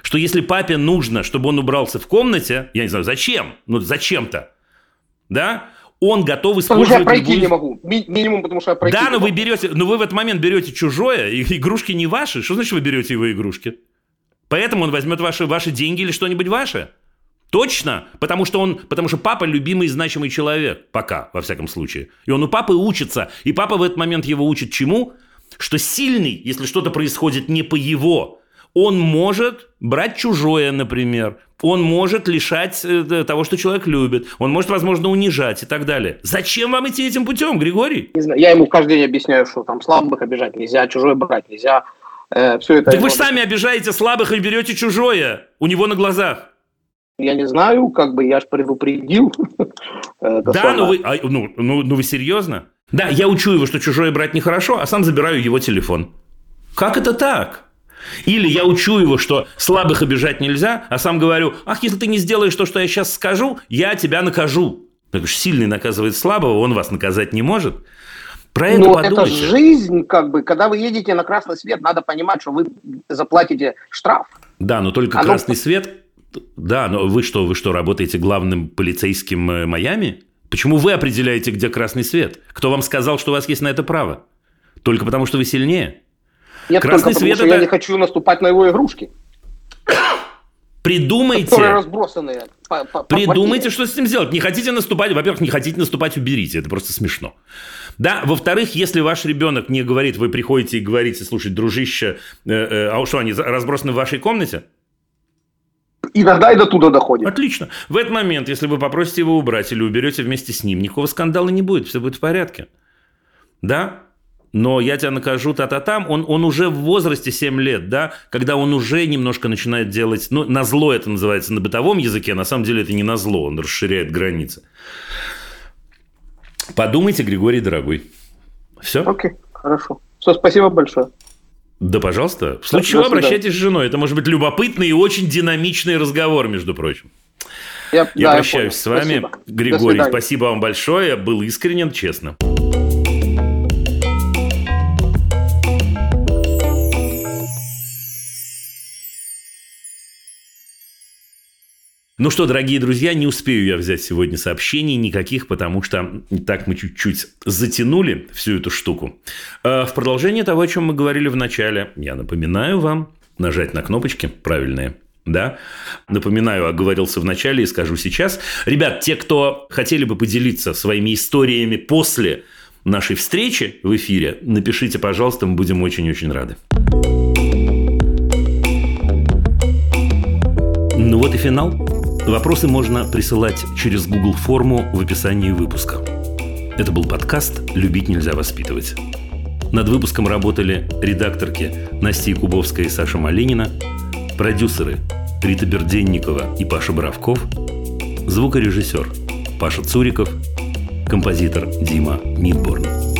Что если папе нужно, чтобы он убрался в комнате, я не знаю, зачем? Ну, зачем-то. Да? Он готов использовать... Потому
что я пройти любую... не могу. Ми- минимум, потому что я пройти
Да, но вы берете... Но вы в этот момент берете чужое, и игрушки не ваши. Что значит вы берете его игрушки? Поэтому он возьмет ваши, ваши деньги или что-нибудь ваше? Точно, потому что он, потому что папа любимый и значимый человек, пока, во всяком случае. И он у папы учится, и папа в этот момент его учит чему? Что сильный, если что-то происходит не по его, он может брать чужое, например. Он может лишать э, того, что человек любит. Он может, возможно, унижать и так далее. Зачем вам идти этим путем, Григорий?
Не знаю, я ему каждый день объясняю, что там слабых обижать нельзя, чужое брать нельзя.
Э, все это так вы же сами обижаете слабых и берете чужое у него на глазах.
Я не знаю, как бы я же предупредил.
Да, ну вы, а, ну, ну, ну вы серьезно? Да, я учу его, что чужое брать нехорошо, а сам забираю его телефон. Как это так? Или я учу его, что слабых обижать нельзя, а сам говорю, ах, если ты не сделаешь то, что я сейчас скажу, я тебя накажу. Потому что сильный наказывает слабого, он вас наказать не может. Про это
Но
подумайте.
это жизнь, как бы, когда вы едете на красный свет, надо понимать, что вы заплатите штраф.
Да, но только Оно... красный свет. Да, но вы что, вы что, работаете главным полицейским э, Майами? Почему вы определяете, где красный свет? Кто вам сказал, что у вас есть на это право? Только потому, что вы сильнее?
Нет, красный только свет потому, это... я не хочу наступать на его игрушки.
Придумайте.
Разбросанные. По,
по, Придумайте, по что с этим сделать. Не хотите наступать, во-первых, не хотите наступать, уберите. Это просто смешно. Да, во-вторых, если ваш ребенок не говорит, вы приходите и говорите, слушай, дружище, э, э, а что, они разбросаны в вашей комнате?
Иногда и до туда доходит.
Отлично. В этот момент, если вы попросите его убрать или уберете вместе с ним, никакого скандала не будет, все будет в порядке. Да? Но я тебя накажу та-та-там, он, он уже в возрасте 7 лет, да, когда он уже немножко начинает делать, ну, на зло это называется на бытовом языке, а на самом деле это не на зло, он расширяет границы. Подумайте, Григорий, дорогой. Все?
Окей, хорошо. Все, спасибо большое.
Да, пожалуйста. В случае чего обращайтесь с женой. Это может быть любопытный и очень динамичный разговор, между прочим. Я, я да, прощаюсь я с вами, спасибо. Григорий. Спасибо вам большое. Я был искренен, честно. Ну что, дорогие друзья, не успею я взять сегодня сообщений никаких, потому что так мы чуть-чуть затянули всю эту штуку. А в продолжение того, о чем мы говорили в начале, я напоминаю вам нажать на кнопочки правильные да. Напоминаю, оговорился в начале и скажу сейчас. Ребят, те, кто хотели бы поделиться своими историями после нашей встречи в эфире, напишите, пожалуйста, мы будем очень-очень рады. Ну вот и финал. Вопросы можно присылать через Google форму в описании выпуска. Это был подкаст «Любить нельзя воспитывать». Над выпуском работали редакторки Настя Якубовская и Саша Малинина, продюсеры Рита Берденникова и Паша Боровков, звукорежиссер Паша Цуриков, композитор Дима Мидборн.